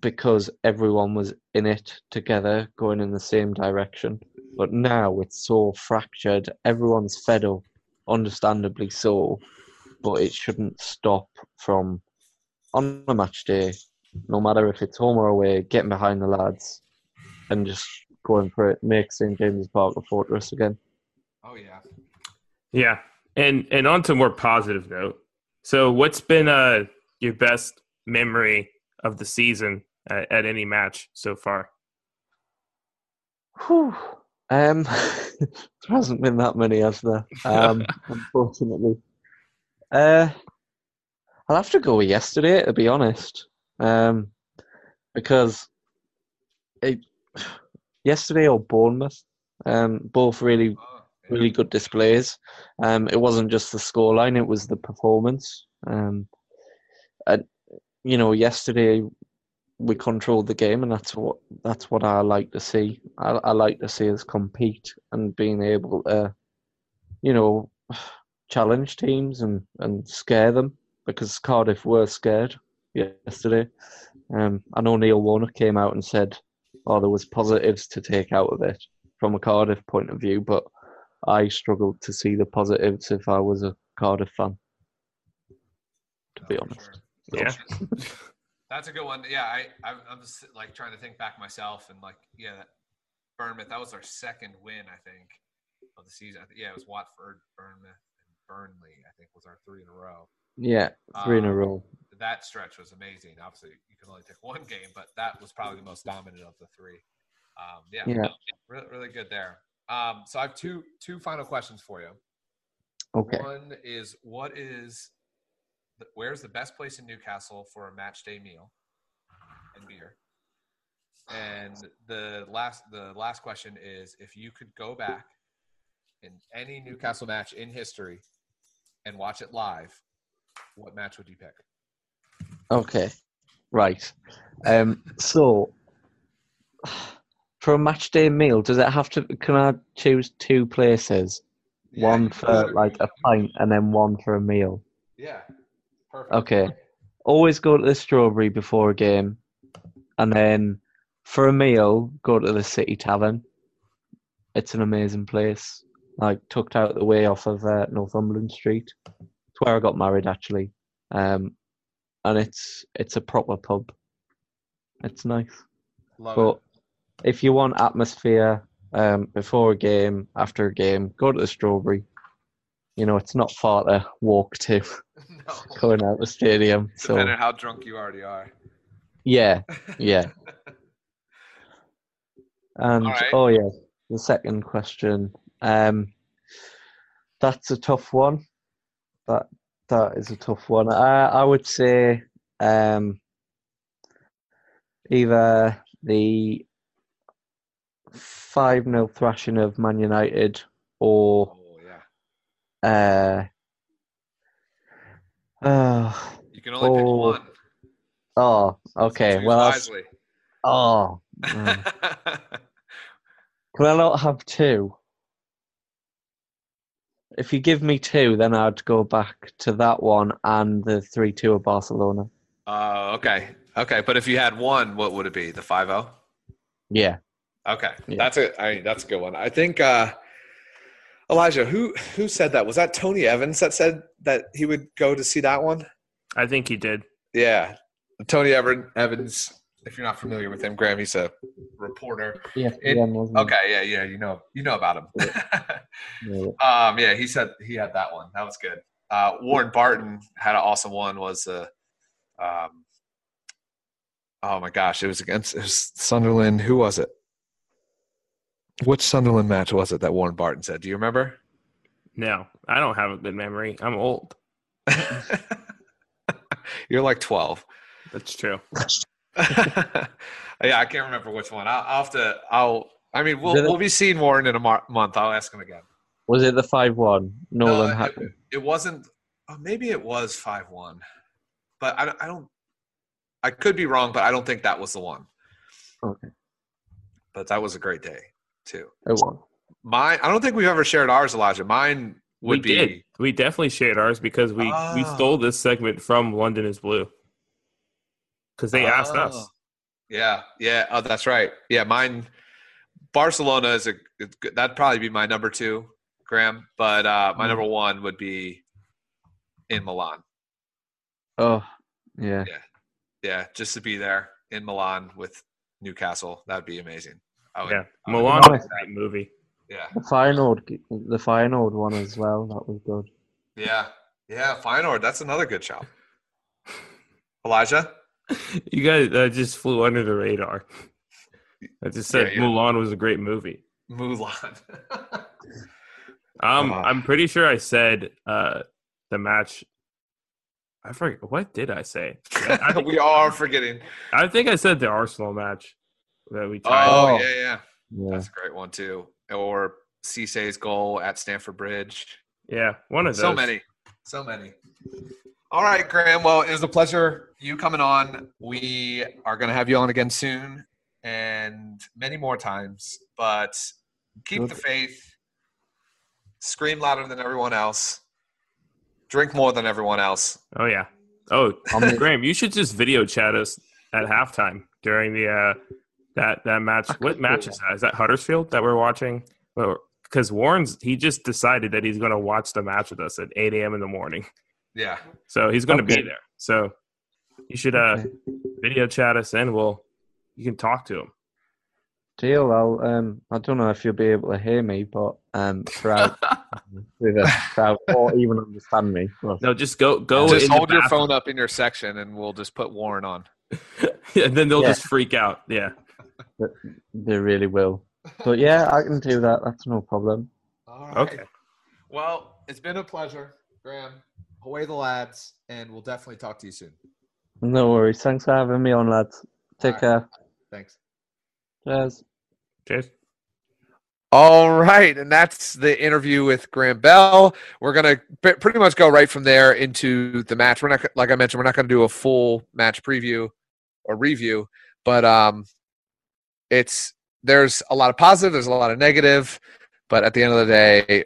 because everyone was in it together, going in the same direction. But now it's so fractured. Everyone's fed up, understandably so. But it shouldn't stop from on a match day, no matter if it's home or away, getting behind the lads and just going for it, make St James's Park a fortress again.
Oh yeah.
Yeah, and and on to a more positive note. So, what's been uh your best memory of the season at, at any match so far?
Whew. Um, there hasn't been that many, has there? Um, unfortunately. Uh, I'll have to go with yesterday, to be honest. Um, because it, yesterday or Bournemouth, um, both really, really good displays. Um, it wasn't just the scoreline; it was the performance. Um, and you know, yesterday we controlled the game, and that's what that's what I like to see. I, I like to see us compete and being able to, you know, challenge teams and and scare them because Cardiff were scared yesterday. Um, I know Neil Warnock came out and said, "Oh, there was positives to take out of it from a Cardiff point of view," but I struggled to see the positives if I was a Cardiff fan. To be honest,
sure.
Yeah.
That's a good one. Yeah, I I'm, just like trying to think back myself and like yeah, that Bournemouth that was our second win I think of the season. Think, yeah, it was Watford, Bournemouth, and Burnley. I think was our three in a row.
yeah, three in a
Um,
row.
That stretch was amazing. Obviously, you can only take one game, but that was probably the most dominant of the three. Um, yeah,
Yeah.
really, really good there. Um, so I have two two final questions for you.
Okay.
One is what is where's the best place in Newcastle for a match day meal and beer? And the last the last question is if you could go back in any Newcastle match in history and watch it live, what match would you pick?
Okay, right. Um, so for a match day meal, does it have to? Can I choose two places?
Yeah,
one for like a pint, and then one for a meal.
Yeah. Perfect.
Okay. Always go to the Strawberry before a game, and then for a meal, go to the City Tavern. It's an amazing place, like tucked out the way off of uh, Northumberland Street. It's where I got married, actually, um, and it's it's a proper pub. It's nice.
Love
But
it.
if you want atmosphere um, before a game, after a game, go to the Strawberry. You know, it's not far to walk to
no.
going out the stadium. So
Depending on how drunk you already are.
yeah, yeah. And
right.
oh yeah, the second question. Um, that's a tough one. That that is a tough one. I I would say um, either the five 0 thrashing of Man United or. Uh, uh
You can only pick
Oh,
one.
oh okay.
Choose
Well,
wisely.
oh, mm. can I not have two? If you give me two, then I'd go back to that one and the three two of Barcelona.
Oh, okay. Okay, but if you had one, what would it be? The five zero.
Yeah.
Okay,
Yeah.
that's a. I that's a good one. I think uh, Elijah, who who said that? Was that Tony Evans that said that he would go to see that one?
I think he did.
Yeah, Tony Evan Evans. If you're not familiar with him, Graeme, he's a reporter.
Yeah.
It- Okay, yeah, yeah, you know, you know about him.
Yeah.
um, yeah, he said he had that one. That was good. Uh, Warren Barton had an awesome one. Was uh, Um, oh my gosh, it was against it was Sunderland. Who was it? Which Sunderland match was it that Warren Barton said? Do you remember?
No, I don't have a good memory. I'm old.
You're like 12.
That's true.
yeah, I can't remember which one. I'll, I'll have to. I'll. I mean, we'll
it-
we'll be seeing Warren in a mar- month. I'll ask him again.
Was it the five one? Nolan
No, it, it wasn't. Oh, maybe it was five one, but I, don't- I don't. I could be wrong, but I don't think that was the one.
Okay.
But that was a great day too.
it was.
Mine. I don't think we've ever shared ours, Elijah. Mine would
we
be.
did. We definitely shared ours because we we
Ah.
stole this segment from London is Blue. Because they asked us.
Oh. Yeah, yeah. Oh, that's right. Yeah, mine. Barcelona is a good- that'd probably be my number two, Graeme. But uh,
Mm.
my number one would be in Milan.
Oh, yeah.
yeah. Yeah, just to be there in Milan with Newcastle, that'd be amazing. I would,
Yeah,
I would-
Milan was a great movie.
Yeah,
The Feyenoord, the Feyenoord one as well. That was good.
yeah, yeah. Feyenoord, that's another good shout. Elijah.
You guys uh, just flew under the radar. I just said
Yeah, yeah.
Mulan was a great movie.
Mulan.
Um,
Ah.
I'm pretty sure I said uh, the match. I forget what did I say. I think,
we are forgetting.
I think I said the Arsenal match that we tied.
Oh, yeah, yeah.
Yeah.
That's a great one too. Or Cisse's goal at Stamford Bridge.
Yeah, one of those.
So many. So many. All right, Graeme. Well, it was a pleasure you coming on. We are going to have you on again soon and many more times. But keep the faith. Scream louder than everyone else. Drink more than everyone else.
Oh yeah. Oh, Graeme, you should just video chat us at halftime during the uh, that that match.
I
What
do
match is that? Is that Huddersfield that we're watching? Because Warren's he just decided that he's going to watch the match with us at 8 a.m. in the morning,
Yeah.
so he's going to
Okay.
be there. So you should uh,
Okay.
video chat us and we'll you can talk to him.
Deal. I'll. Um. I don't know if you'll be able to hear me, but um, throughout through crowd or even understand me.
No, just go go
just
in
hold your phone up in your section and we'll just put Warren on.
and then they'll
Yeah.
just freak out. Yeah.
They really will. But yeah, I can do that. That's no problem.
All right.
Okay.
Well, it's been a pleasure, Graeme. Away the lads, and we'll definitely talk to you soon.
No worries. Thanks for having me on, lads. Take
All
care.
Thanks.
Cheers.
Cheers.
All right, and that's the interview with Graeme Bell. We're gonna p- pretty much go right from there into the match. We're not, like I mentioned, we're not gonna do a full match preview or review, but um, it's there's a lot of positive, there's a lot of negative, but at the end of the day,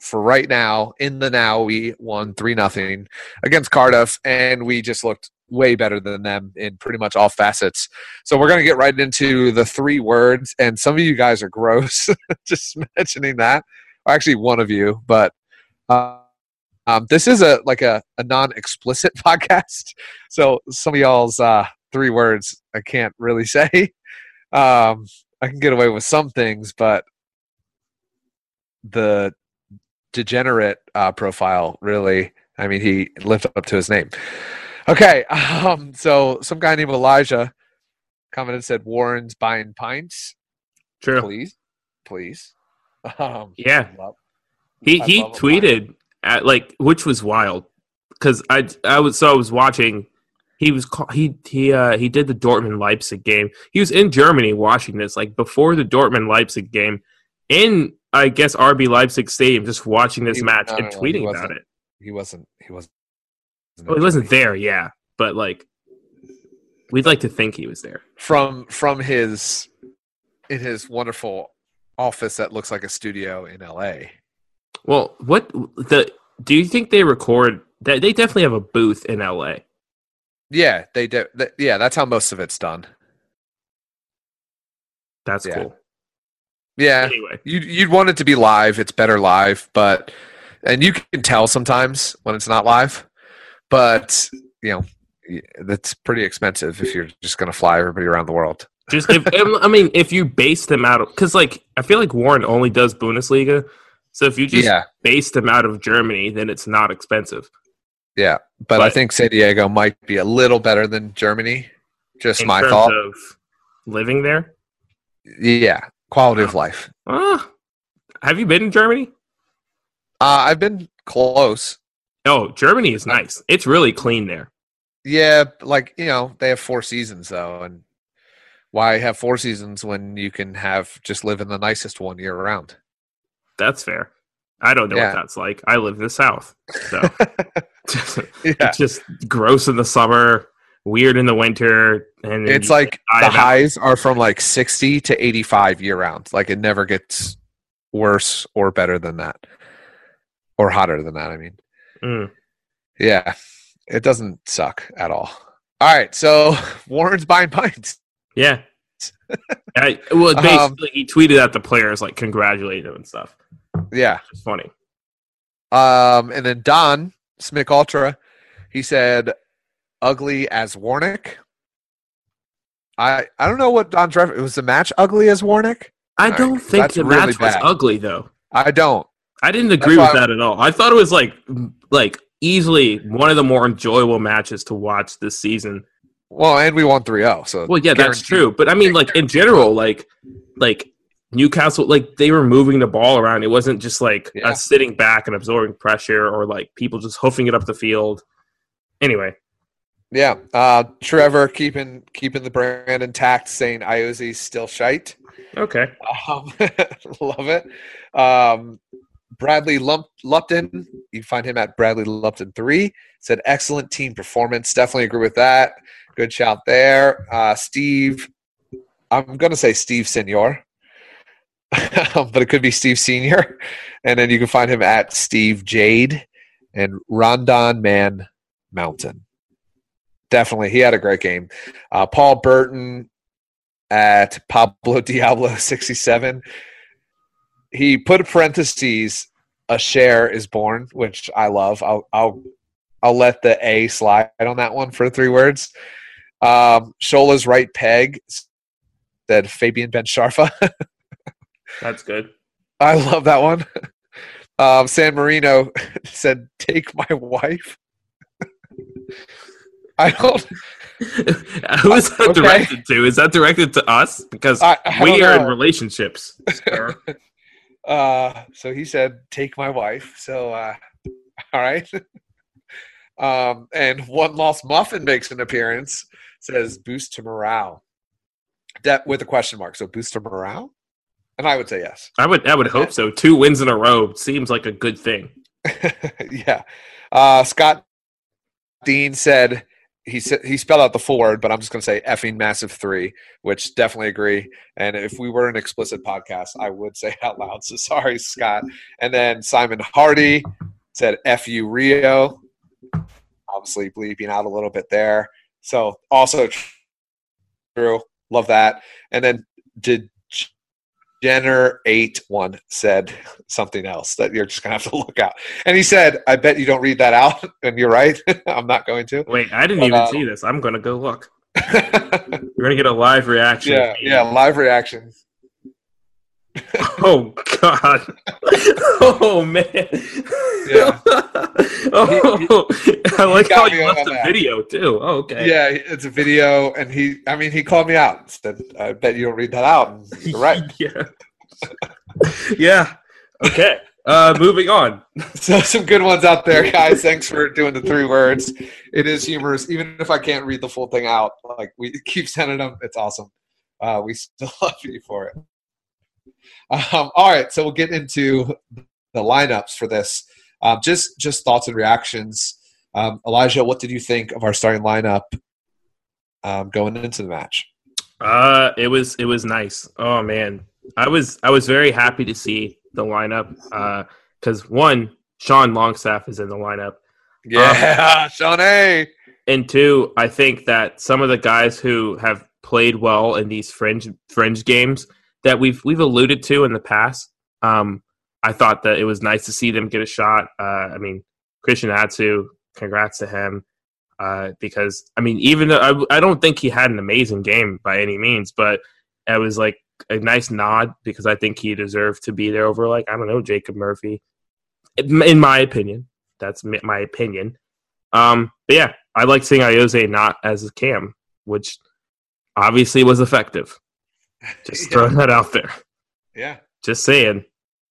for right now, in the now, we won three nothing against Cardiff, and we just looked way better than them in pretty much all facets. So we're going to get right into the three words, and some of you guys are gross just mentioning that. Or actually, one of you, but uh, um, this is a like a, a non-explicit podcast, so some of y'all's uh, three words I can't really say. Um, I can get away with some things, but the degenerate uh, profile really. I mean, he lived up to his name. Okay, um, so some guy named Elijah commented and said Warren's buying pints.
True.
Please, please. Um,
Yeah.
love-
He
I
he tweeted at like which was wild because I I was so I was watching. He was he he uh he did the Dortmund Leipzig game. He was in Germany watching this like before the Dortmund Leipzig game in I guess RB Leipzig Stadium just watching this
He-
match
no,
and
no, no,
tweeting about it.
he wasn't. He wasn't.
Well, he wasn't there, yeah, but like we'd like to think he was there.
from from his in his wonderful office that looks like a studio in L.A.
Well, what the do you think they record? That they definitely have a booth in LA.
Yeah, they do. th- Yeah, that's how most of it's done.
That's
Yeah.
cool.
Yeah,
Anyway,
you'd you'd want it to be live. It's better live, but and you can tell sometimes when it's not live. But you know, that's pretty expensive if you're just going to fly everybody around the world.
just if I mean, if you base them out of because like I feel like Warren only does Bundesliga, so if you just
yeah,
base them out of Germany, then it's not expensive.
Yeah, but, I think San Diego might be a little better than Germany. Just my thought.
of living there.
yeah, quality of life.
Ah, have you been in Germany?
Uh, I've been close.
Oh, Germany is nice. It's really clean there.
Yeah, like you know, they have four seasons though, and why have four seasons when you can have just live in the nicest one year round?
That's fair. I don't know
Yeah.
what that's like. I live in the South, so
yeah,
it's just gross in the summer, weird in the winter, and
it's like the
of
highs are from like sixty to eighty-five year round. Like it never gets worse or better than that, or hotter than that. I mean.
Mm.
Yeah, it doesn't suck at all. All right, so Warren's buying pints.
Yeah. I, well,
Um,
basically, he tweeted at the players like congratulating them and stuff.
Yeah,
It's funny.
um, and then Don Smick Ultra, he said, "Ugly as Warnock." I I don't know what Don's reference. Was the match ugly as Warnock?
I
right,
don't think the
really
match was ugly though.
I don't.
I didn't agree
That's
with that at all. I thought it was like like easily one of the more enjoyable matches to watch this season.
Well, and we won 3-0, so
Well, yeah, that's true. But I mean, like in general, like like Newcastle, like they were moving the ball around. It wasn't just like
Yeah.
us sitting back and absorbing pressure, or like people just hoofing it up the field. Anyway,
Yeah, uh, Trevor keeping keeping the brand intact, saying Ayoze's still shite.
okay.
Um, love it. Um, Bradley Lump- Lupton, you find him at Bradley Lupton three. Said excellent team performance. Definitely agree with that. Good shout there. Uh, Steve, I'm gonna say Steve Senior, but it could be Steve Senior. And then you can find him at Steve Jade and Rondon Man Mountain. Definitely, he had a great game. Uh, Paul Burton at Pablo Diablo 67. He put parentheses, a Schär is born, which I love. I'll I'll I'll let the A slide on that one for three words. Um, Shola's right peg said Fabian Ben Sharfa.
That's good.
I love that one. Um, San Marino said, "Take my wife." I don't.
Who is that
Okay.
directed to? Is that directed to us? Because
I, I
we are in relationships.
Uh, so he said, "Take my wife." So, uh, all right. um, and one lost muffin makes an appearance. Says boost to morale. That with a question mark. So boost to morale, and I would say yes.
I would I would hope so. Two wins in a row seems like a good thing.
yeah. Uh, Scott Dean said he said he spelled out the full word, but I'm just going to say effing massive three, which definitely agree. And if we were an explicit podcast, I would say out loud. So sorry, Scott. And then Simon Hardy said "fu Rio," obviously bleeping out a little bit there. So also true, love that. And then did Jenner eight one said something else that you're just gonna have to look out. And he said, "I bet you don't read that out." And you're right. I'm not going to.
Wait, I didn't
But,
even
uh,
see this. I'm gonna go look. You're gonna get a live reaction.
yeah, yeah. Live reaction.
Oh God. oh man.
Yeah.
oh, I like
got
how you left the
that.
video too. Oh, okay.
Yeah, it's a video, and he. I mean, he called me out. Said, "I bet you don't read that out." And you're right.
yeah. yeah. Okay. Uh, moving on.
So some good ones out there, guys. Thanks for doing the three words. It is humorous, even if I can't read the full thing out. Like we keep sending them. It's awesome. Uh, we still love you for it. Um, all right, so we'll get into the lineups for this. Um, just just thoughts and reactions. Um, Elijah, what did you think of our starting lineup um, going into the match?
Uh, it was it was nice. Oh man, I was I was very happy to see the lineup. Uh, because one, Sean Longstaff is in the lineup,
Yeah, Sean A.
and two, I think that some of the guys who have played well in these fringe fringe games that we've we've alluded to in the past. Um, I thought that it was nice to see them get a shot. Uh, I mean, Christian Atsu, congrats to him. Uh, because I mean, even though I, I don't think he had an amazing game by any means, but it was like a nice nod because I think he deserved to be there over like I don't know Jacob Murphy, in my opinion. That's my opinion. Um, but yeah, I like seeing Ayoze not as a cam, which obviously was effective. Just
Yeah.
throwing that out there.
Yeah.
Just saying.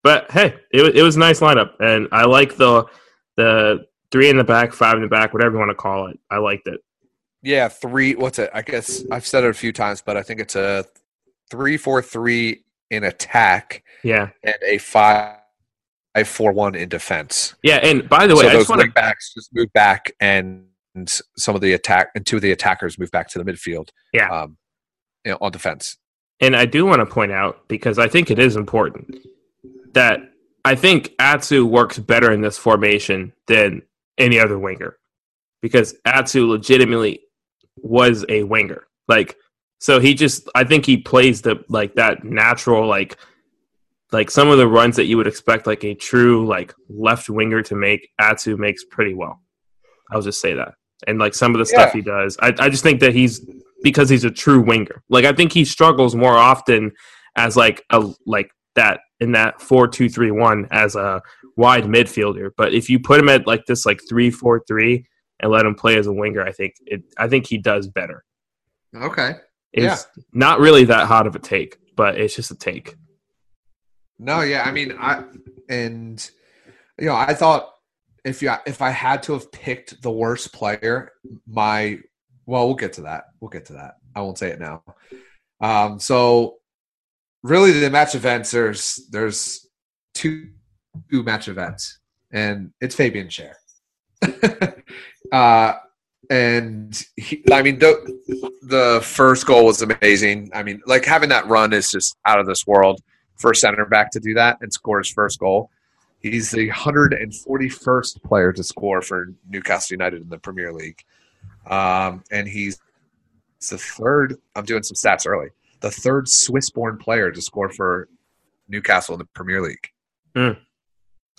But hey, it, it was a nice lineup, and I like the the three in the back, five in the back, whatever you want to call it. I liked it.
Yeah, three. What's it? I guess I've said it a few times, but I think it's a three-four-three in attack
Yeah,
and a five-four-one in defense.
yeah. And by the way,
so
I
those
just
wing backs just move back, and some of the attack and two of the attackers move back to the midfield.
Yeah.
um, you know, on defense.
And I do want to point out because I think it is important that I think Atsu works better in this formation than any other winger because Atsu legitimately was a winger. Like so he just I think he plays the like that natural like like some of the runs that you would expect like a true like left winger to make Atsu makes pretty well. I'll just say that. And like some of the stuff he does, I, I just think that he's because he's a true winger. Like I think he struggles more often as like a like that in that four two three one as a wide midfielder. But if you put him at like this like three four three and let him play as a winger, I think it I think he does better.
Okay.
It's not really that hot of a take, but it's just a take.
No, yeah, I mean, I and you know, I thought if you if I had to have picked the worst player, my well, we'll get to that. We'll get to that. I won't say it now. Um, so really, the match events there's there's two two match events, and it's Fabian Schär. uh, and he, I mean, the, the first goal was amazing. I mean, like having that run is just out of this world for a center back to do that and score his first goal. He's the 141st player to score for Newcastle United in the Premier League. Um, and he's the third, I'm doing some stats early, the third Swiss born player to score for Newcastle in the Premier League.
And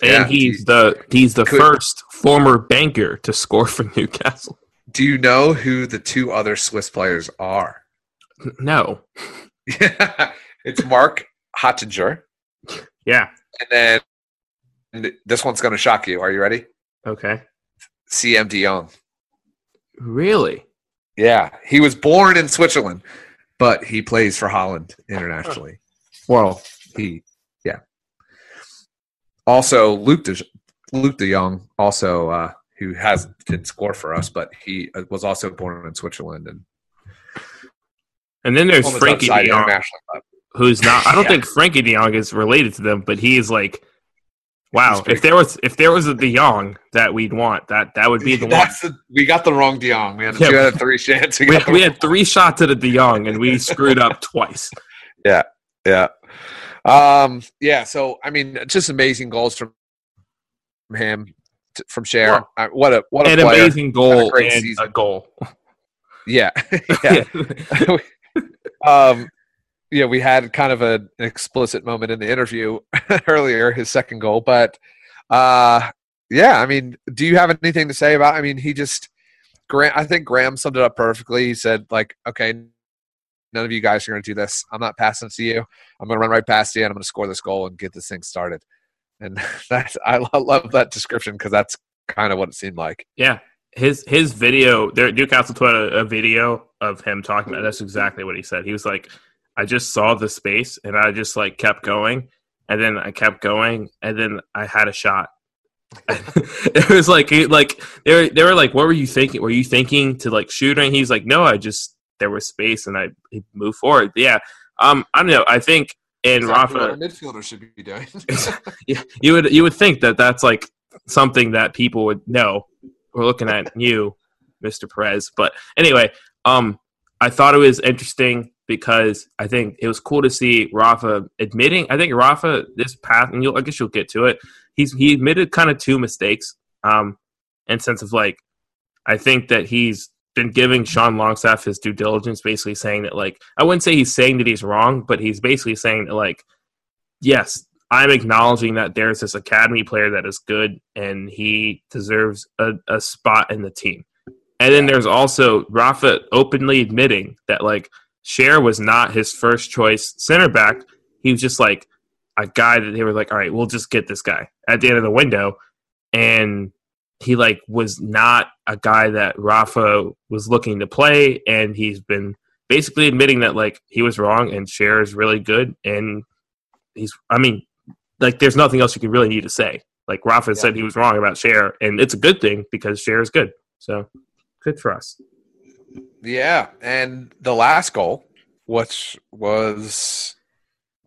Yeah,
he's
he-
the he's the
could-
first former banker to score for Newcastle.
Do you know who the two other Swiss players are?
No.
it's Marc Hottiger,
Yeah.
and then and this one's going to shock you. Are you ready?
Okay.
Siem De Jong.
Really?
Yeah, he was born in Switzerland, but he plays for Holland internationally. Well, he, yeah. Also, Luuk De, Luuk De Jong, also uh, who has didn't score for us, but he uh, was also born in Switzerland and
And then there's
Frenkie
De Jong, who's not. I don't
Yeah.
think Frenkie De Jong is related to them, but he is like, wow. If there was if there was a De Jong that we'd want, that that would be the one.
The, we got the wrong De Jong. We had
Yeah.
two out of three chance. We
We,
the
we had three shots at a De Jong and we screwed up twice.
Yeah. Yeah, um, yeah. So I mean, just amazing goals from him, from
Schär.
Uh, what a what a
An
player.
amazing goal
great
and
season.
a goal.
Yeah. yeah. um, yeah. We had kind of a, an explicit moment in the interview earlier, his second goal, but uh, yeah. I mean, do you have anything to say about? I mean, he just. Graeme, I think Graeme summed it up perfectly. He said, like, okay, none of you guys are going to do this. I'm not passing to you. I'm going to run right past you and I'm going to score this goal and get this thing started. And that's, I love that description because that's kind of what it seemed like.
Yeah, his his video. There, Newcastle put a, a video of him talking about. That's exactly what he said. He was like, "I just saw the space, and I just like kept going, and then I kept going, and then I had a shot." it was like, like they were, they were like, "What were you thinking? Were you thinking to like shoot?" And he's like, "No, I just there was space, and I moved forward." Yeah, um, I don't know. I think in Rafa,
midfielder should be doing.
you, you would you would think that that's like something that people would know. We're looking at you, Mr. Perez. But anyway, um, I thought it was interesting because I think it was cool to see Rafa admitting. I think Rafa this path, and you'll I guess you'll get to it. He's he admitted kind of two mistakes. Um, in sense of like, I think that he's been giving Sean Longstaff his due diligence, basically saying that like I wouldn't say he's saying that he's wrong, but he's basically saying that like, yes, I'm acknowledging that there's this academy player that is good and he deserves a, a spot in the team. And then there's also Rafa openly admitting that like Schär was not his first choice center back. He was just like a guy that they were like, all right, we'll just get this guy at the end of the window. And he like was not a guy that Rafa was looking to play, and he's been basically admitting that like he was wrong and Schär is really good, and he's I mean like there's nothing else you can really need to say. Like Rafa
Yeah.
said he was wrong about Schär, and it's a good thing because Schär is good. So good for us.
Yeah, and the last goal, which was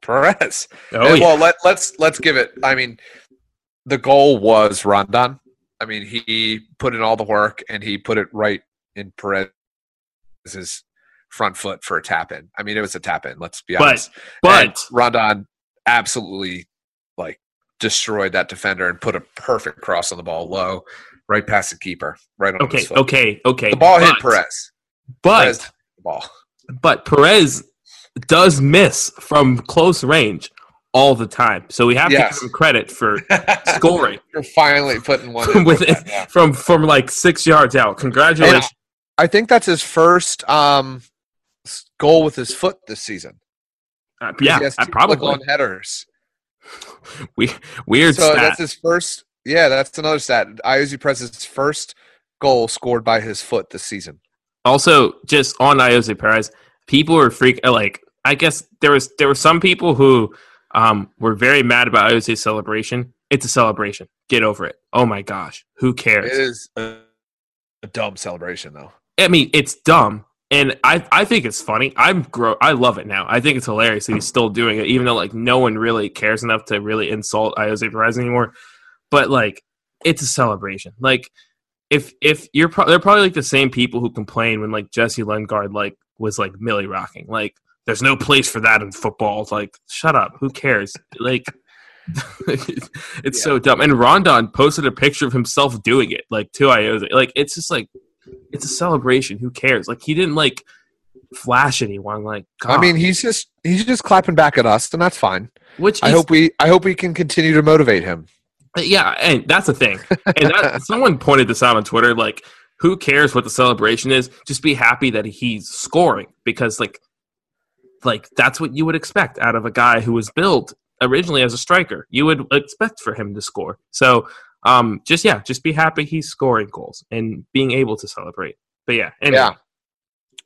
Perez.
Oh
And,
yeah.
Well, let, let's let's give it. I mean, the goal was Rondon. I mean, he put in all the work and he put it right in Perez's front foot for a tap in. I mean, it was a tap in. Let's be honest.
but
Rondon absolutely like destroyed that defender and put a perfect cross on the ball low, right past the keeper, right on
okay,
his foot.
okay, okay.
The ball hit
but-
Perez.
But
Perez hit the ball.
but Perez does miss from close range all the time. So we have to give him credit for scoring
You're finally putting one
from
in
with
with that, yeah.
from from like six yards out. Congratulations.
I think that's his first um, goal with his foot this season.
Uh, yeah,
he
probably
click-on headers.
we weird
So
stat.
that's his first. Yeah, that's another stat. Ayoze Perez's first goal scored by his foot this season.
Also, just on Ayoze Perez, people were freak like. I guess there was there were some people who um, were very mad about Ayoze's celebration. It's a celebration. Get over it. Oh my gosh, who cares?
It is a, a dumb celebration, though.
I mean, it's dumb, and I I think it's funny. I'm gro- I love it now. I think it's hilarious that he's still doing it, even though like no one really cares enough to really insult Ayoze Perez anymore. But like, it's a celebration. Like, if if you're pro- they're probably like the same people who complain when like Jesse Lingard like was like Millie rocking. Like, there's no place for that in football. It's like, shut up. Who cares? Like. it's so dumb. And Rondon posted a picture of himself doing it, like two IOs. Like it's just like it's a celebration. Who cares? Like he didn't like flash anyone. Like
I mean, he's just he's just clapping back at us, and that's fine.
which
I
is-
hope we I hope we can continue to motivate him.
Yeah, and that's the thing. And that, someone pointed this out on Twitter. Like, who cares what the celebration is? Just be happy that he's scoring because like like that's what you would expect out of a guy who was built originally as a striker. You would expect for him to score. So um just yeah, just be happy he's scoring goals and being able to celebrate. But yeah, anyway.
Yeah.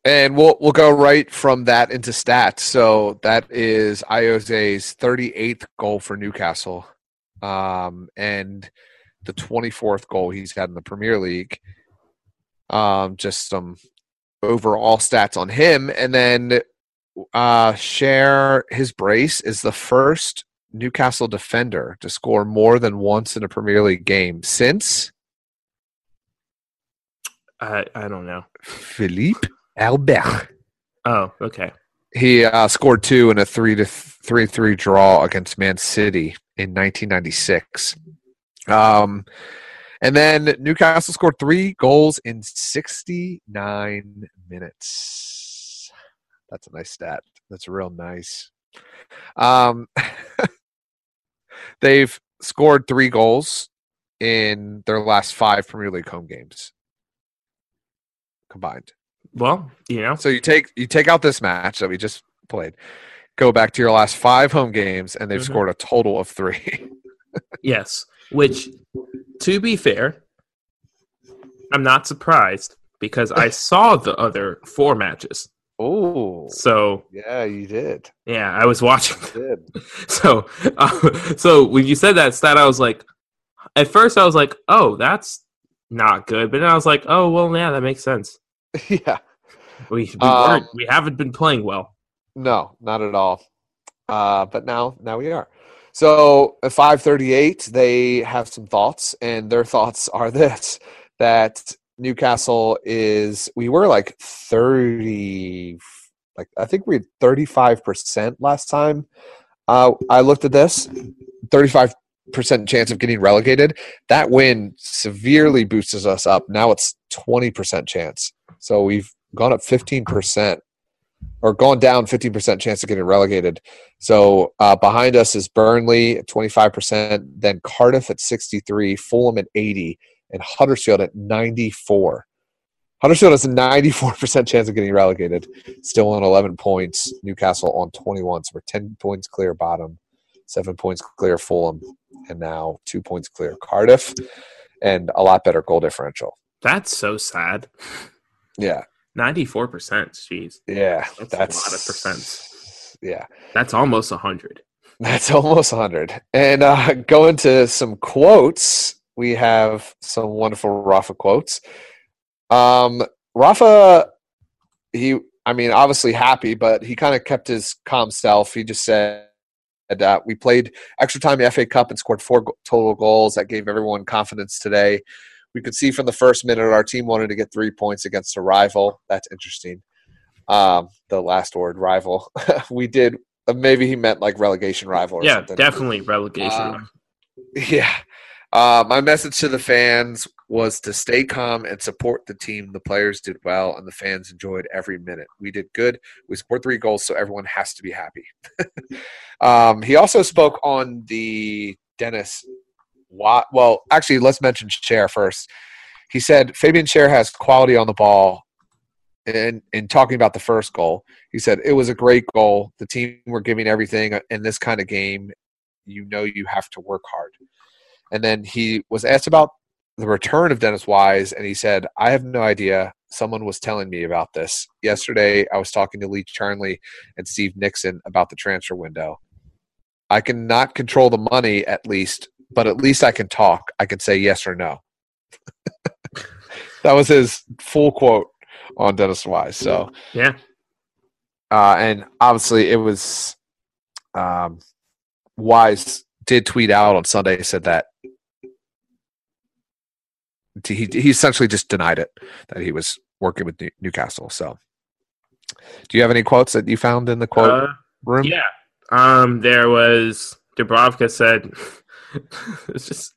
And we'll we'll go right from that into stats. So that is Ayoze's 38th goal for Newcastle, um, and the 24th goal he's had in the Premier League. Um, just some overall stats on him, and then uh, Schär his brace is the first Newcastle defender to score more than once in a Premier League game since
I I don't know.
Philippe Albert.
Oh, okay.
He uh, scored two in a three to th- three three draw against Man City in 1996. Um, and then Newcastle scored three goals in 69 minutes. That's a nice stat. That's real nice. Um, they've scored three goals in their last five Premier League home games combined.
Well, you know,
So you take you take out this match that we just played, go back to your last five home games, and they've
Mhm.
scored a total of three.
yes. Which, to be fair, I'm not surprised because I saw the other four matches.
oh,
So
yeah, you did.
yeah, I was watching.
You did.
So, uh, so when you said that stat, I was like, at first I was like, oh, that's not good, but then I was like, oh, well, yeah, that makes sense.
yeah.
We we
Um,
weren't we haven't been playing well.
No, not at all. Uh, but now, now we are. So at five thirty-eight, they have some thoughts, and their thoughts are this: that Newcastle is. We were like thirty, like I think we had thirty-five percent last time. Uh, I looked at this, thirty-five percent chance of getting relegated. That win severely boosts us up. Now it's twenty percent chance. So we've gone up fifteen percent or gone down 15% chance of getting relegated. So uh, behind us is Burnley at 25%, then Cardiff at 63, Fulham at 80, and Huddersfield at 94. Huddersfield has a 94% chance of getting relegated, still on 11 points. Newcastle on 21, so we're 10 points clear bottom, seven points clear Fulham, and now two points clear Cardiff. and a lot better goal differential.
That's so sad.
Yeah,
Ninety four percent. Jeez,
yeah,
that's,
that's,
a lot of percents.
Yeah,
That's almost hundred.
that's almost 100. And uh, going to some quotes, we have some wonderful Rafa quotes. Um, Rafa, he, I mean, obviously happy, but he kind of kept his calm self. He just said that we played extra time in the FA Cup and scored four total goals. That gave everyone confidence today. We could see from the first minute our team wanted to get three points against a rival. That's interesting. Um, the last word, rival. we did. uh, Maybe he meant like relegation rival. Or
Yeah,
something.
definitely relegation.
Um, Yeah. Uh, my message to the fans was to stay calm and support the team. The players did well, and the fans enjoyed every minute. We did good. We scored three goals, so everyone has to be happy. um, he also spoke on the Dennis. Watt. Well, actually, let's mention Schär first. He said Fabian Schär has quality on the ball. And in talking about the first goal, he said it was a great goal. The team were giving everything in this kind of game. You know you have to work hard. And then he was asked about the return of Dennis Wise, and he said, I have no idea. Someone was telling me about this. Yesterday, I was talking to Lee Charnley and Steve Nickson about the transfer window. I cannot control the money, at least, but at least I can talk. I can say yes or no. that was his full quote on Dennis Wise. So,
yeah,
uh, and obviously, it was um, Wise did tweet out on Sunday said that he he essentially just denied it that he was working with New- Newcastle. So, do you have any quotes that you found in the quote
Uh,
room?
yeah. Um, there was Dubravka said. it's just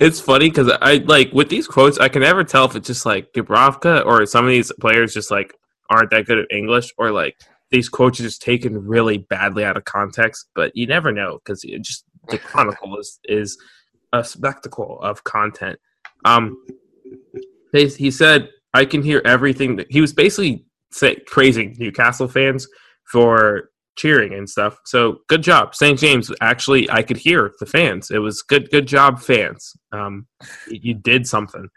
it's funny because I like with these quotes I can never tell if it's just like Dubravka or some of these players just like aren't that good at English or like these quotes are just taken really badly out of context. But you never know because just the Chronicle is is a spectacle of content. Um, they, he said I can hear everything that he was basically say, praising Newcastle fans for cheering and stuff. So good job, St. James. Actually, I could hear the fans. It was good. Good job, fans. Um, you did something.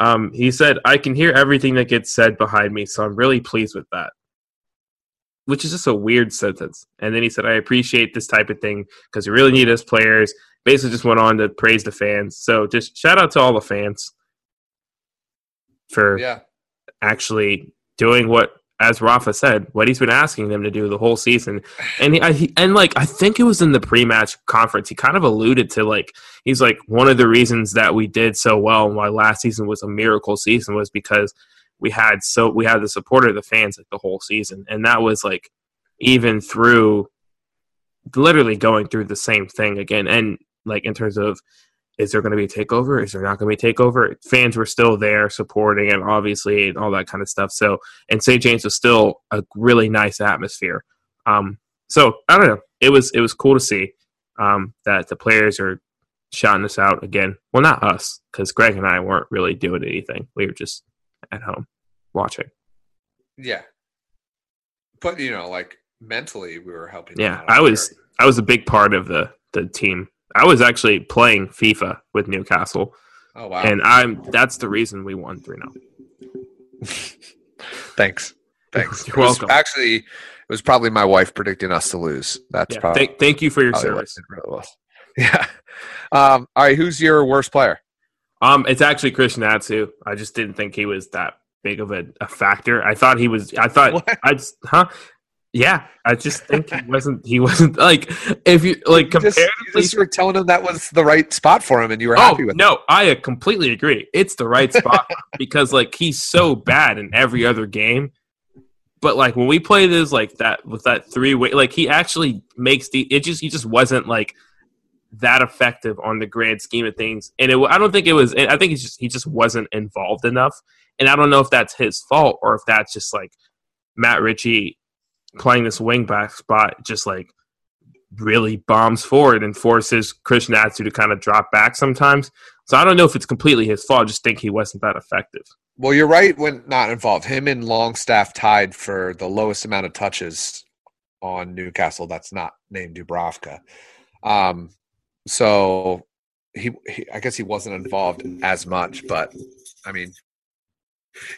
Um, he said I can hear everything that gets said behind me, so I'm really pleased with that. Which is just a weird sentence. And then he said, I appreciate this type of thing because we really need us players. Basically, just went on to praise the fans. So just shout out to all the fans for
Yeah.
actually doing what, as Rafa said, what he's been asking them to do the whole season. And he, I, and like I think it was in the pre-match conference, he kind of alluded to like he's like one of the reasons that we did so well and why last season was a miracle season was because we had so we had the support of the fans like the whole season, and that was like even through literally going through the same thing again, and like in terms of is there going to be a takeover? Is there not going to be a takeover? Fans were still there supporting and obviously and all that kind of stuff. So, and St. James was still a really nice atmosphere. Um, so I don't know. It was it was cool to see um, that the players are shouting us out again. Well, not us because Greg and I weren't really doing anything. We were just at home watching.
Yeah. But you know, like mentally, we were helping.
Yeah, I was
there.
I was a big part of the the team. I was actually playing FIFA with Newcastle,
Oh wow!
and I'm that's the reason we won three 0
Thanks. Thanks.
You're welcome.
Actually, it was probably my wife predicting us to lose. That's
Yeah,
probably,
thank, thank you for your service.
really. Yeah. Um, all right. Who's your worst player?
Um, it's actually Christian Atsu. I just didn't think he was that big of a, a factor. I thought he was. I thought
What?
I just huh. Yeah, I just think he wasn't. He wasn't like if you like
You just, you just were telling him that was the right spot for him, and you were
oh
happy with it.
no, I completely agree. It's the right spot because like he's so bad in every other game. But like when we play this like that with that three way, like he actually makes the it just he just wasn't like that effective on the grand scheme of things. And it, I don't think it was. I think it's just he just wasn't involved enough. And I don't know if that's his fault or if that's just like Matt Ritchie playing this wing back spot, just like really bombs forward and forces Christian Atsu to kind of drop back sometimes. So I don't know if it's completely his fault. I just think he wasn't that effective.
Well, you're right when not involved. Him and Longstaff tied for the lowest amount of touches on Newcastle. That's not named Dubravka. Um, so he, he I guess he wasn't involved as much, but I mean,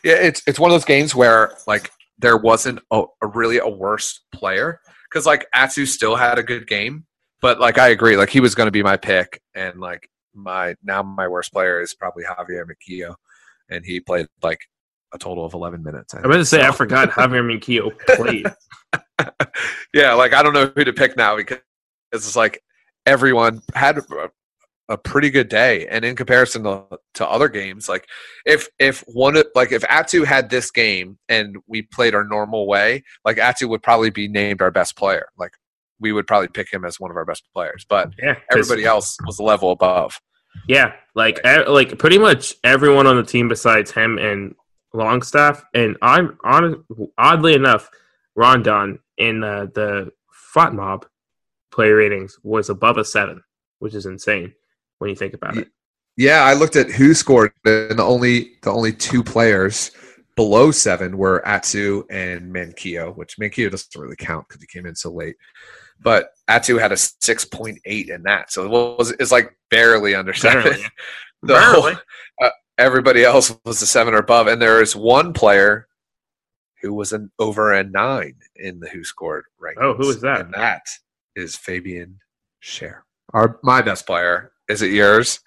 yeah, it's it's one of those games where like there wasn't a, a really a worse player because like Atsu still had a good game, but like I agree, like he was going to be my pick, and like my now my worst player is probably Javier Manquillo, and he played like a total of eleven minutes. I
I'm going to say I forgot Javier Manquillo played.
yeah, like I don't know who to pick now because it's like everyone had a, pretty good day, and in comparison to, to other games, like if if one of- like if Atsu had this game and we played our normal way, like Atsu would probably be named our best player. Like we would probably pick him as one of our best players, but
Yeah,
everybody else was a level above.
Yeah, like like pretty much everyone on the team besides him and Longstaff, and I'm on oddly enough, Rondon in uh, the Frat Mob play ratings was above a seven, which is insane when you think about it.
Yeah, I looked at who scored, and the only the only two players below seven were Atsu and Manquillo, which Manquillo doesn't really count because he came in so late. But Atsu had a six point eight in that, so it was it's like barely under seven.
Barely. Barely.
whole- uh, everybody else was a seven or above, and there is one player who was an over a nine in the who scored rankings.
Oh, who is that?
And that is Fabian Schär, our my best player. Is it yours?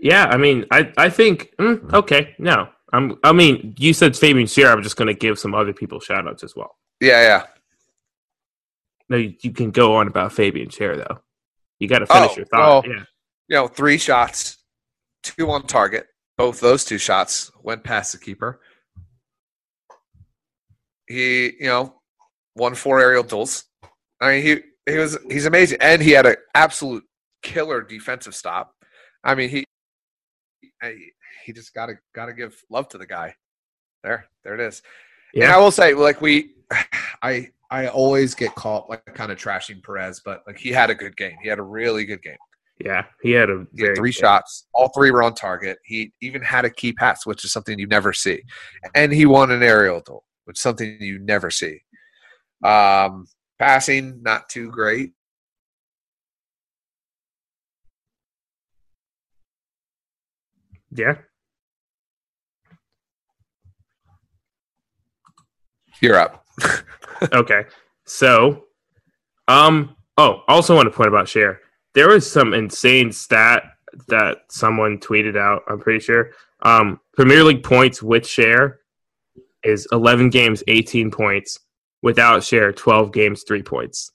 Yeah, I mean, I I think mm, okay, no, I'm. I mean, you said Fabian Schär. I'm just going to give some other people shout outs as well.
Yeah, yeah.
No, you, you can go on about Fabian Schär though. You got to finish
Oh,
your thought.
well-
yeah.
you know, three shots, two on target. Both those two shots went past the keeper. He, you know, won four aerial duels. I mean, he he was he's amazing, and he had an absolute killer defensive stop. I mean, he he just gotta gotta give love to the guy. There, there it is. And
Yeah.
I will say, like we, I I always get caught like kind of trashing Perez, but like he had a good game. He had a really good game.
Yeah, he had a
He had three shots. All three were on target. He even had a key pass, which is something you never see. And he won an aerial duel, which is something you never see. Um, passing, not too great.
Yeah,
You're up.
okay. So, um, oh, also want to point about Schär. There was some insane stat that someone tweeted out. I'm pretty sure. Um, Premier League points with Schär is 11 games, 18 points. Without Schär, 12 games, three points,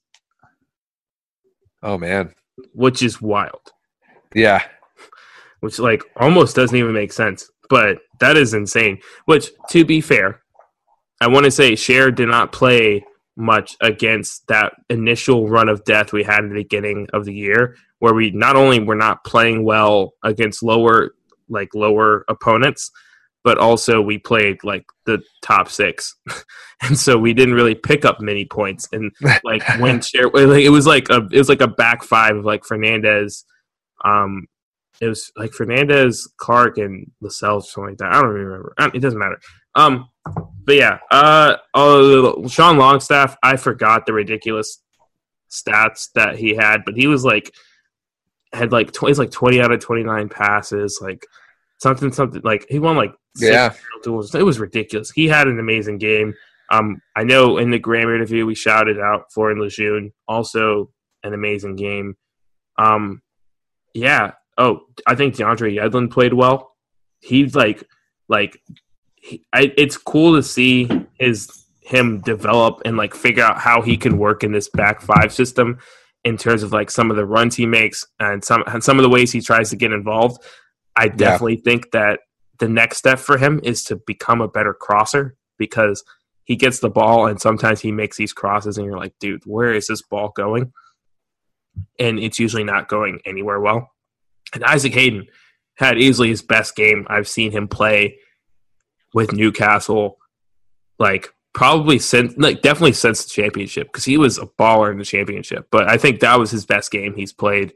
Oh man.
which is wild.
Yeah.
Which like almost doesn't even make sense, but that is insane. Which, to be fair, I want to say Schär did not play much against that initial run of death we had at the beginning of the year, where we not only were not playing well against lower like lower opponents, but also we played like the top six, and so we didn't really pick up many points. And like when Schär, like it was like a it was like a back five of like Fernandez, um, it was like Fernandez, Clark, and Lascelles, something like that. I don't even remember. Uh, It doesn't matter. Um, but yeah, uh, Sean Longstaff. I forgot the ridiculous stats that he had, but he was like had like tw- he's like twenty out of twenty nine passes, like something something like he won like
Yeah.
duels. It was ridiculous. He had an amazing game. Um, I know in the Graeme interview we shouted out Florian Lejeune, also an amazing game. Um, yeah. Oh, I think DeAndre Yedlin played well. He's like, like, he, I, it's cool to see his him develop and like figure out how he can work in this back five system in terms of like some of the runs he makes and some and some of the ways he tries to get involved. I definitely think that the next step for him is to become a better crosser because he gets the ball and sometimes he makes these crosses and you're like, dude, where is this ball going? And it's usually not going anywhere well. And Isaac Hayden had easily his best game I've seen him play with Newcastle, like probably since, like definitely since the championship because he was a baller in the championship. But I think that was his best game he's played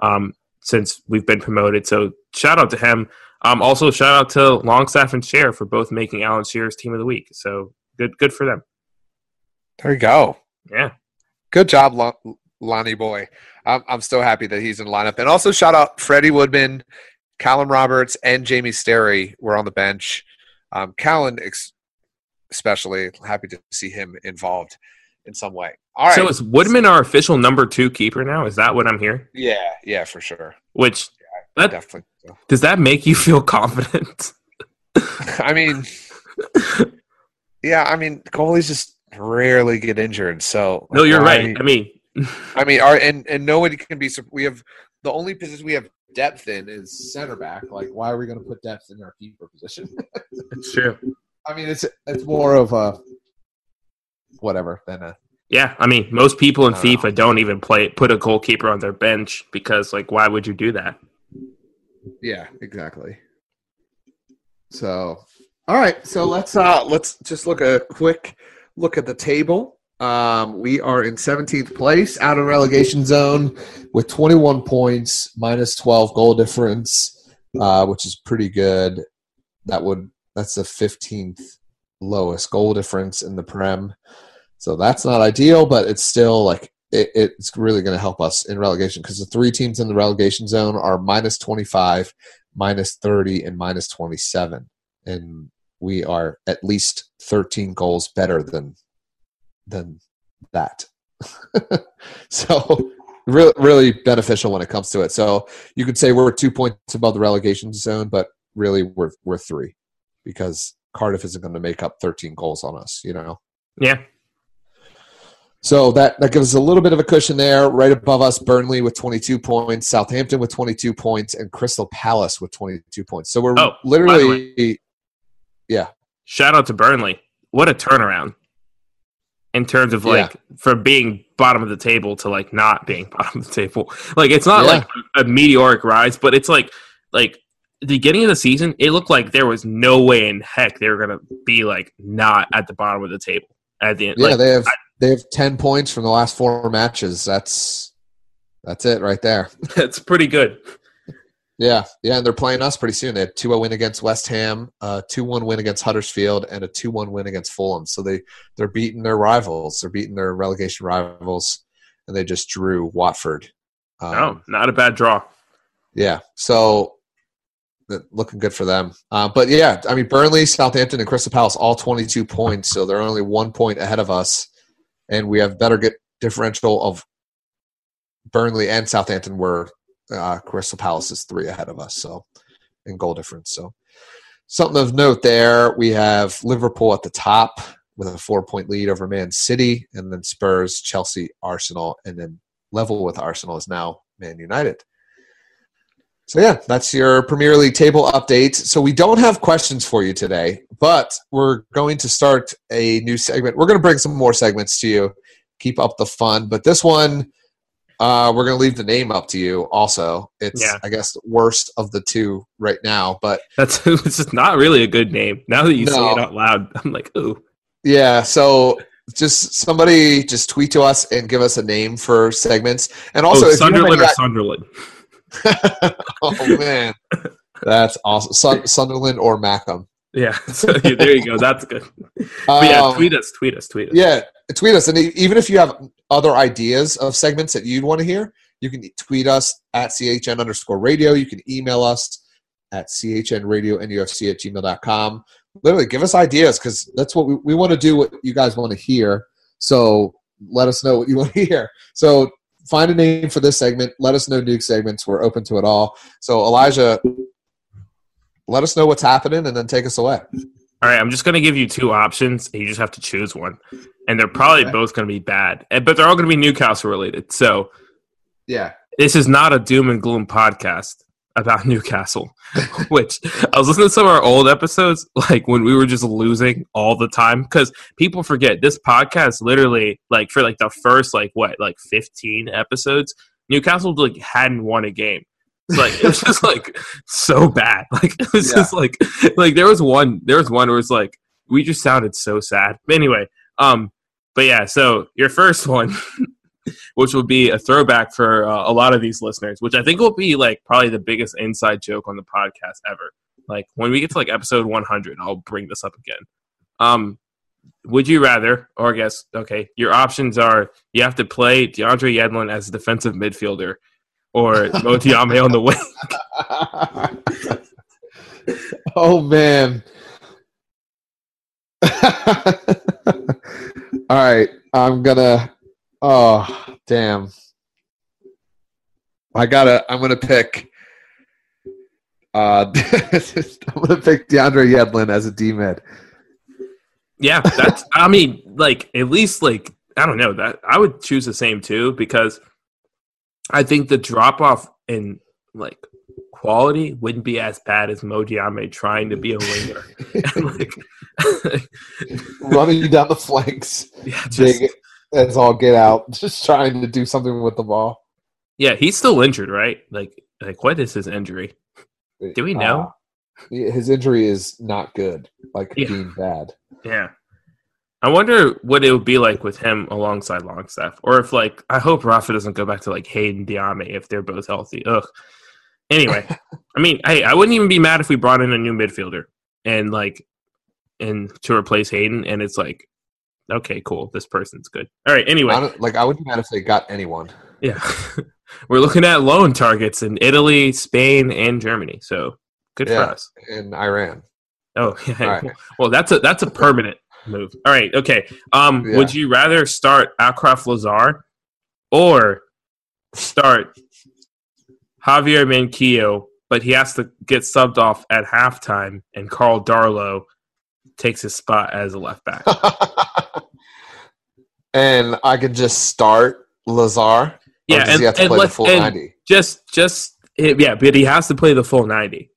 um, since we've been promoted. So shout out to him. Um, also shout out to Longstaff and Schär for both making Alan Shearer's team of the week. So good, good for them.
There you go.
Yeah.
Good job, Long, Lonnie boy. I'm, I'm still happy that he's in the lineup. And also shout out Freddie Woodman, Callum Roberts, and Jamie Sterry were on the bench. Um, Callan, ex- especially, happy to see him involved in some way. All right.
So is Woodman our official number two keeper now? Is that what I'm hearing?
yeah, yeah, for sure.
Which that
Definitely. so.
does that make you feel confident?
I mean, yeah, I mean, goalies just rarely get injured. So
no, you're
why-
right. I mean,
I mean, our and and nobody can be. We have the only position we have depth in is center back. Like, why are we going to put depth in our keeper position?
it's true.
I mean, it's it's more of a whatever than a
Yeah, I mean, most people in
don't know.
FIFA don't even play put a goalkeeper on their bench because, like, why would you do that?
yeah, exactly. So, all right, so let's uh let's just look a quick look at the table. Um, we are in 17th place, out of relegation zone, with 21 points, minus 12 goal difference, uh, which is pretty good. That would that's the 15th lowest goal difference in the Prem. So that's not ideal, but it's still like it, it's really going to help us in relegation because the three teams in the relegation zone are minus 25, minus 30, and minus 27. And we are at least 13 goals better than than that. so really really beneficial when it comes to it. So you could say we're two points above the relegation zone, but really we're we're three because Cardiff isn't going to make up 13 goals on us, you know.
Yeah,
So that, that gives us a little bit of a cushion there. Right above us, Burnley with 22 points, Southampton with 22 points, and Crystal Palace with 22 points. So we're
Oh,
literally, yeah,
shout out to Burnley. What a turnaround in terms of like from being bottom of the table to like not being bottom of the table. Like it's not
Yeah.
like a meteoric rise, but it's like like the beginning of the season, it looked like there was no way in heck they were gonna be like not at the bottom of the table at the end.
yeah.
like,
they have they have 10 points from the last four matches. That's that's it right there.
That's pretty good.
Yeah, yeah, and they're playing us pretty soon. They had 2 0 win against West Ham, a 2 1 win against Huddersfield, and a 2 1 win against Fulham. So they, they're beating their rivals. They're beating their relegation rivals, and they just drew Watford. Um,
no, not a bad draw.
Yeah, so looking good for them. Uh, but yeah, I mean, Burnley, Southampton, and Crystal Palace all 22 points, so they're only one point ahead of us, and we have better get differential of Burnley and Southampton. Where uh, Crystal Palace is three ahead of us, so in goal difference. So something of note there. We have Liverpool at the top with a four point lead over Man City, and then Spurs, Chelsea, Arsenal, and then level with Arsenal is now Man United. So yeah, that's your Premier League table update. So we don't have questions for you today, but we're going to start a new segment. We're going to bring some more segments to you. Keep up the fun, but this one uh, we're going to leave the name up to you. Also, it's
Yeah.
I guess worst of the two right now, but
That's it's just not really a good name. Now that you say it out loud, I'm like, ooh.
Yeah, so just somebody just tweet to us and give us a name for segments. And also,
oh,
if you have any
Sunderland or Sunderland.
oh man, that's awesome. Sun- Sunderland or Mackem.
Yeah, so, yeah, there you go. That's good. But yeah,
Um,
tweet us, tweet us, tweet us.
Yeah, tweet us, and even if you have other ideas of segments that you'd want to hear, you can tweet us at chn underscore radio. You can email us at chnradionufc at gmail.com. Literally, give us ideas because that's what we, we want to do. What you guys want to hear. So let us know what you want to hear. So find a name for this segment. Let us know new segments. We're open to it all. So Elijah, let us know what's happening, and then take us away.
All right, I'm just going to give you two options, and you just have to choose one. And they're probably
Okay.
both going to be bad, but they're all going to be Newcastle related. So
Yeah.
this is not a doom and gloom podcast about Newcastle, which I was listening to some of our old episodes, like when we were just losing all the time. Because people forget this podcast literally, like for like the first like what, like 15 episodes, Newcastle like hadn't won a game. Like it was just like so bad. Like it was
Yeah.
just like like there was one there was one where it's like we just sounded so sad. But anyway, um, but yeah. So your first one, which will be a throwback for uh, a lot of these listeners, which I think will be like probably the biggest inside joke on the podcast ever. Like when we get to like episode 100, I'll bring this up again. Um, would you rather, or I guess, okay, your options are you have to play DeAndre Yedlin as a defensive midfielder or Mo Diame on the wing.
oh man. All right, I'm gonna. Oh damn! I gotta. I'm gonna pick. Uh, I'm gonna pick DeAndre Yedlin as a D mid.
Yeah, that's. I mean, like at least like I don't know that I would choose the same too because I think the drop off in like quality wouldn't be as bad as Mo Diame trying to be a winger. and, like,
Running down the flanks,
yeah, just,
big as all get out, just trying to do something with the ball.
yeah, he's still injured, right? Like, like what is his injury? Do we know?
Uh, his injury is not good, like
Yeah.
being bad.
Yeah. I wonder what it would be like with him alongside Longstaff, or if like I hope Rafa doesn't go back to like Hayden Diame if they're both healthy. Ugh. Anyway, I mean, hey, I wouldn't even be mad if we brought in a new midfielder and like and to replace Hayden, and it's like, okay, cool, this person's good. All right. Anyway,
I like I wouldn't be mad if they got anyone.
yeah, we're looking at loan targets in Italy, Spain, and Germany. So good
Yeah.
for us.
in Iran.
Oh, yeah.
All right.
Well, that's a that's a permanent move. All right. Okay. Um,
Yeah.
would you rather start Achraf Lazaar or start Javier Manquillo, but he has to get subbed off at halftime, and Carl Darlow takes his spot as a left back?
and I could just start Lazar.
Yeah,
or
and-
he have to
and
play the full ninety?
Just, just yeah, but he has to play the full ninety.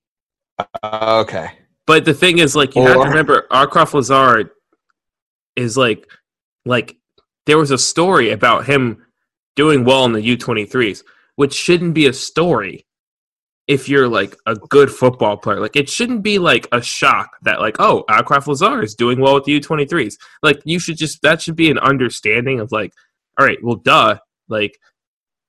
Uh, okay.
But the thing is, like, you have to
Or-
remember, Achraf Lazaar is like, like there was a story about him doing well in the U twenty threes, which shouldn't be a story if you're like a good football player. Like, it shouldn't be like a shock that like, oh, Achraf Lazaar is doing well with the U twenty threes. Like, you should just that should be an understanding of like, all right, well, duh, like,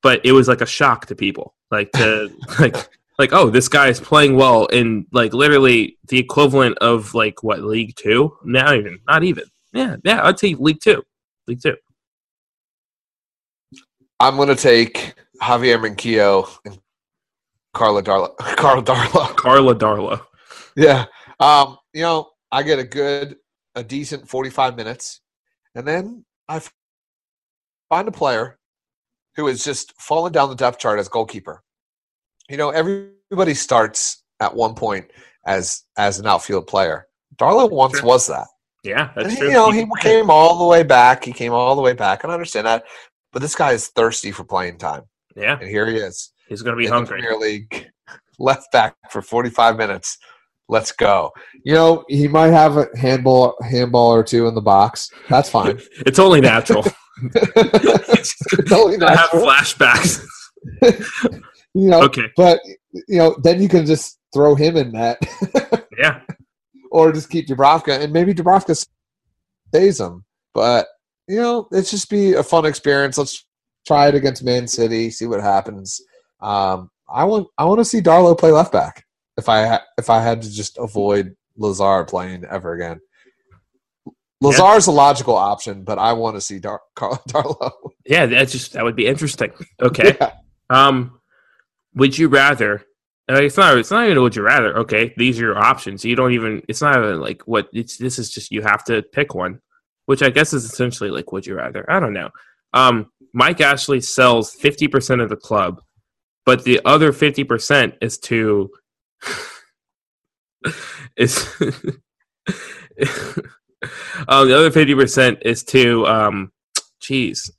but it was like a shock to people, like to like like oh this guy is playing well in like literally the equivalent of like what league two not even not even yeah yeah i'd take league two league two
I'm gonna take Javier Manquillo and Carla Darla. Carl Darlow.
carla darla
Yeah. Um, you know, I get a good, a decent 45 minutes, and then I find a player who is just falling down the depth chart as goalkeeper. You know, everybody starts at one point as as an outfield player. Darla once
Sure.
was that.
Yeah that's
And
true.
you know, he came all the way back. He came all the way back, and I understand that. But this guy is thirsty for playing time,
yeah.
And here he is.
He's gonna be
in the
hungry.
Premier League, left back for 45 minutes. Let's go. You know, he might have a handball handball or two in the box. That's fine.
it's only natural.
Totally
i have flashbacks.
You know,
okay.
but you know, then you can just throw him in that,
yeah
or just keep Dubravka, and maybe Dubravka stays him. But you know, it's just be a fun experience. Let's try it against Man City, see what happens. Um, I want I want to see Darlow play left back. If I ha- if I had to just avoid Lazaar playing ever again. Lazaar's a logical option, but I want to see Dar- Carl Darlow.
yeah that's just that would be interesting okay
Yeah.
Um, would you rather? It's not. It's not even. Would you rather? Okay, these are your options. You don't even. It's not even like what. It's this is just you have to pick one, which I guess is essentially like would you rather? I don't know. Um, Mike Ashley sells fifty percent of the club, but the other fifty percent is to is um the other fifty percent is to um, geez,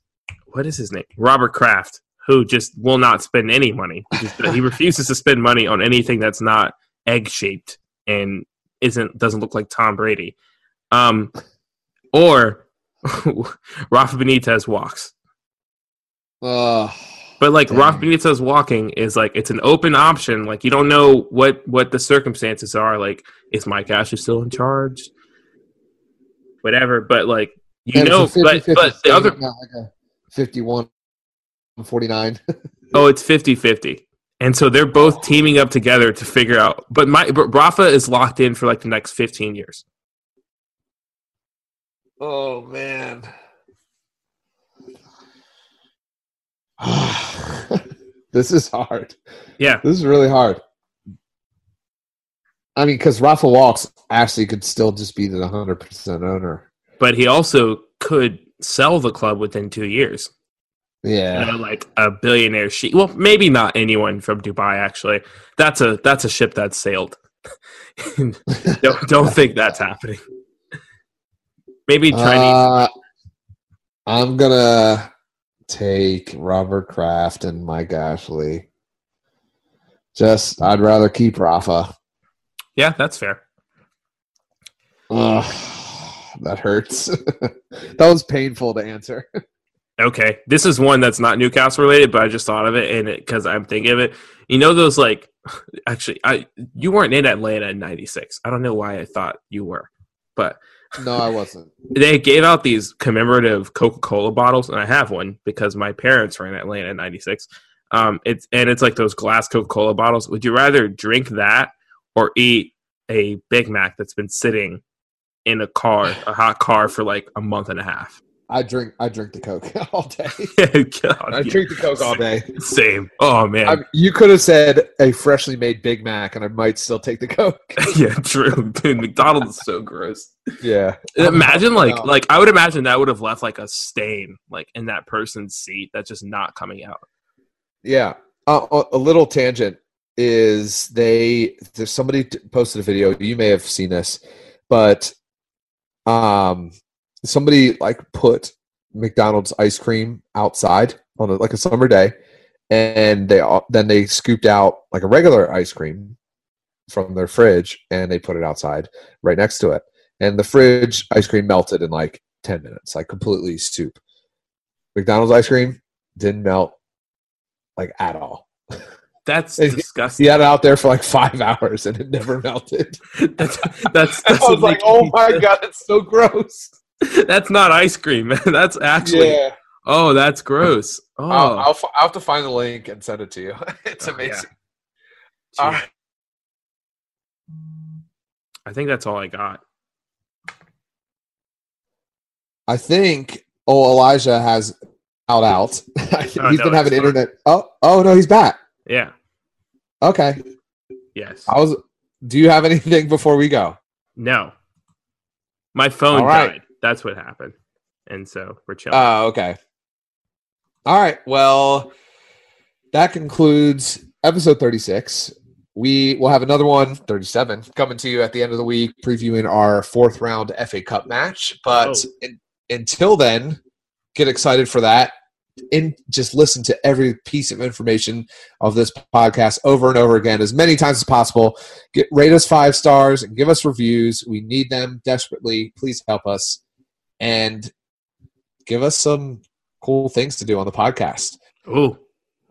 what is his name? Robert Kraft who just will not spend any money. He, refuses to spend money on anything that's not egg shaped and isn't doesn't look like Tom Brady. Um, or Rafa Benitez walks.
Ugh.
But like
Dang.
Rafa Benitez walking is like it's an open option. Like you don't know what what the circumstances are. Like is Mike Ashley still in charge? Whatever. But like you
And
know,
it's a
but
50-50
but the other
like a 51 49.
Oh, it's 50-50. And so they're both teaming up together to figure out. But my but Rafa is locked in for like the next fifteen years.
Oh man. this is hard.
Yeah,
This is really hard. I mean, because Rafa Walks actually could still just be the 100% owner.
but he also could sell the club within two years.
Yeah.
Like a billionaire sheik. Well, maybe not anyone from Dubai. Actually, that's a that's a ship that's sailed. don't don't think that's happening. Maybe Chinese.
Uh, I'm to take Robert Kraft and Mike Ashley. Just, I'd rather keep Rafa.
yeah, that's fair.
Ugh, that hurts. that was painful to answer.
Okay, this is one that's not Newcastle related, but I just thought of it and because I'm thinking of it. You know those like, actually, I you weren't in Atlanta in '96. I don't know why I thought you were, but
No, I wasn't.
they gave out these commemorative Coca-Cola bottles, and I have one because my parents were in Atlanta in '96. Um, it's and it's like those glass Coca-Cola bottles. Would you rather drink that or eat a Big Mac that's been sitting in a car, a hot car, for like a month and a half?
I drink I drink the Coke all day.
God,
I drink the Coke all day.
Same. Oh man.
I, you could have said a freshly made Big Mac, and I might still take the Coke.
yeah, true. Dude, McDonald's is so gross.
yeah.
Imagine like
No.
like I would imagine that would have left like a stain like in that person's seat that's just not coming out.
Yeah. Uh, a little tangent is they there's somebody posted a video. You may have seen this, but um, somebody like put McDonald's ice cream outside on a, like a summer day, and they all- then they scooped out like a regular ice cream from their fridge and they put it outside right next to it, and the fridge ice cream melted in like ten minutes, like completely soup. McDonald's ice cream didn't melt like at all.
That's disgusting.
He had it out there for like five hours and it never melted.
that's that's
I was like, oh my god, it's so gross.
that's not ice cream. That's actually
yeah,
oh, that's gross. Oh,
I'll, I'll, fi- I'll have to find the link and send it to you. it's
Oh, yeah.
amazing. All right.
I think that's all I got.
I think oh Elijah has out out. Oh, he's
Oh, no,
been having internet. Oh oh no, he's back.
Yeah.
Okay,
Yes.
I was. Do you have anything before we go?
No. My phone
All right.
died. That's what happened. And so we're chilling.
Oh, okay. All right. Well, that concludes episode 36. We will have another one, 37, coming to you at the end of the week, previewing our fourth round FA Cup match. But
Oh.
in, until then, get excited for that. And just listen to every piece of information of this podcast over and over again as many times as possible. Get rate us five stars and give us reviews. We need them desperately. Please help us. And give us some cool things to do on the podcast.
Ooh.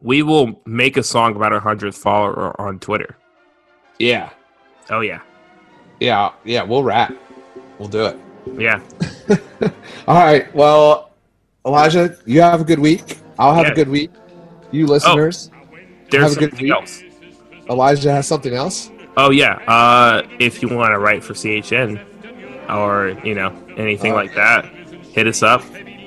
We will make a song about our hundredth follower on Twitter.
Yeah.
Oh yeah.
Yeah. Yeah. We'll rap. We'll do it.
Yeah.
All right. Well, Elijah, you have a good week. I'll have
Yeah.
a good week. You listeners,
There's
Have a good week.
else.
Elijah has something else.
Oh yeah. Uh, if you want to write for CHN or you know anything
Oh.
like that, hit us up.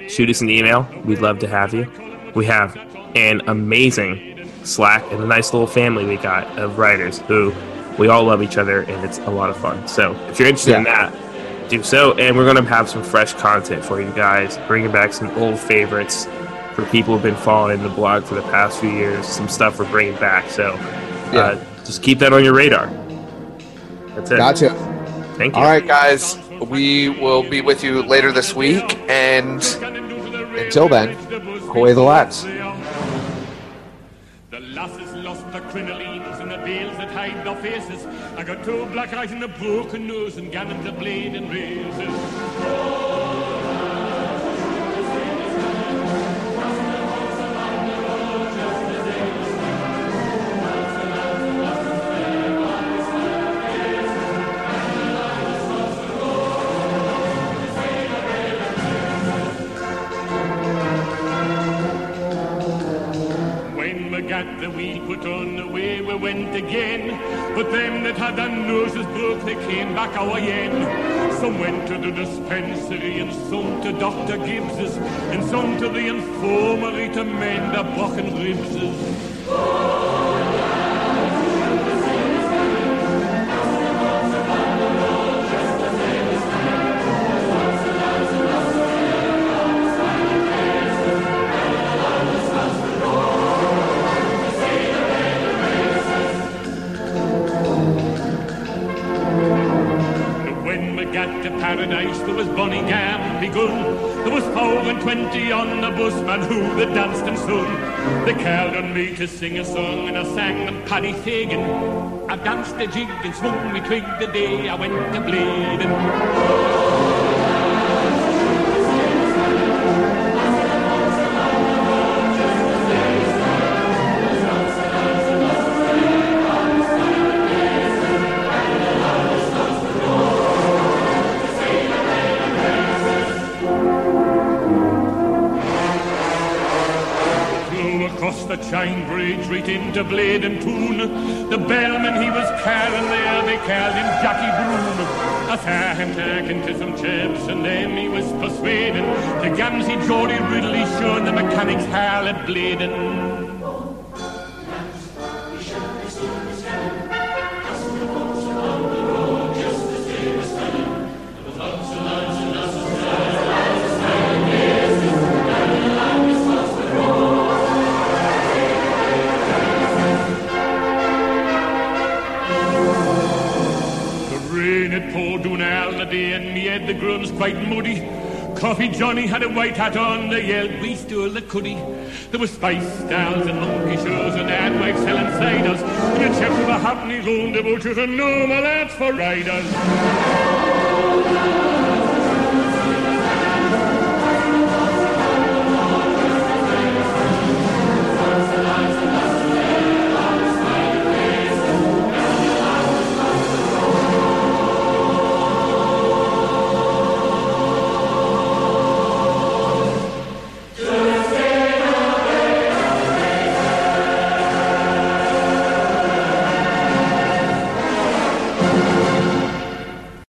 Shoot us an email. We'd love to have you. We have an amazing Slack and a nice little family we got of writers who we all love each other and it's a lot of fun. So if you're interested in that, do so. And we're gonna have some fresh content for you guys, bringing back some old favorites for people who've been following the blog for the past few years. Some stuff we're bringing back. So
Yeah.
uh, just keep that on your radar. That's it.
Gotcha.
Thank you.
All right, guys. We will be with you later this week. And
Until then,
away the lads.
The lasses lost their crinolines and the veils that hide their faces. I got two black eyes and a broken nose and gammon to blade and razors. The put on, away we went again. But them that had their noses broke, they came back our yen. Some went to the dispensary and some to Dr. Gibbs's and some to the infirmary to mend their broken ribses. There was Bonnie Gam begun. There was four and twenty on the busman who they danced and sung. They called on me to sing a song, and I sang them Paddy Fagan. I danced a jig and swung me twig the day I went to bleeding. Into Blaydon Toon. The bellman he was calling there, they called him Jackie Broom. I saw him talking to some chaps, and them he was persuading The Gamsey Geordie Ridley, showing the mechanics how at bleeding. Coffee Johnny had a white hat on, they yelled, we stole the cuddy. There was spice stalls and monkey shows and ad wives selling ciders. And a the chaps were happening round the butchers and no more lads for riders.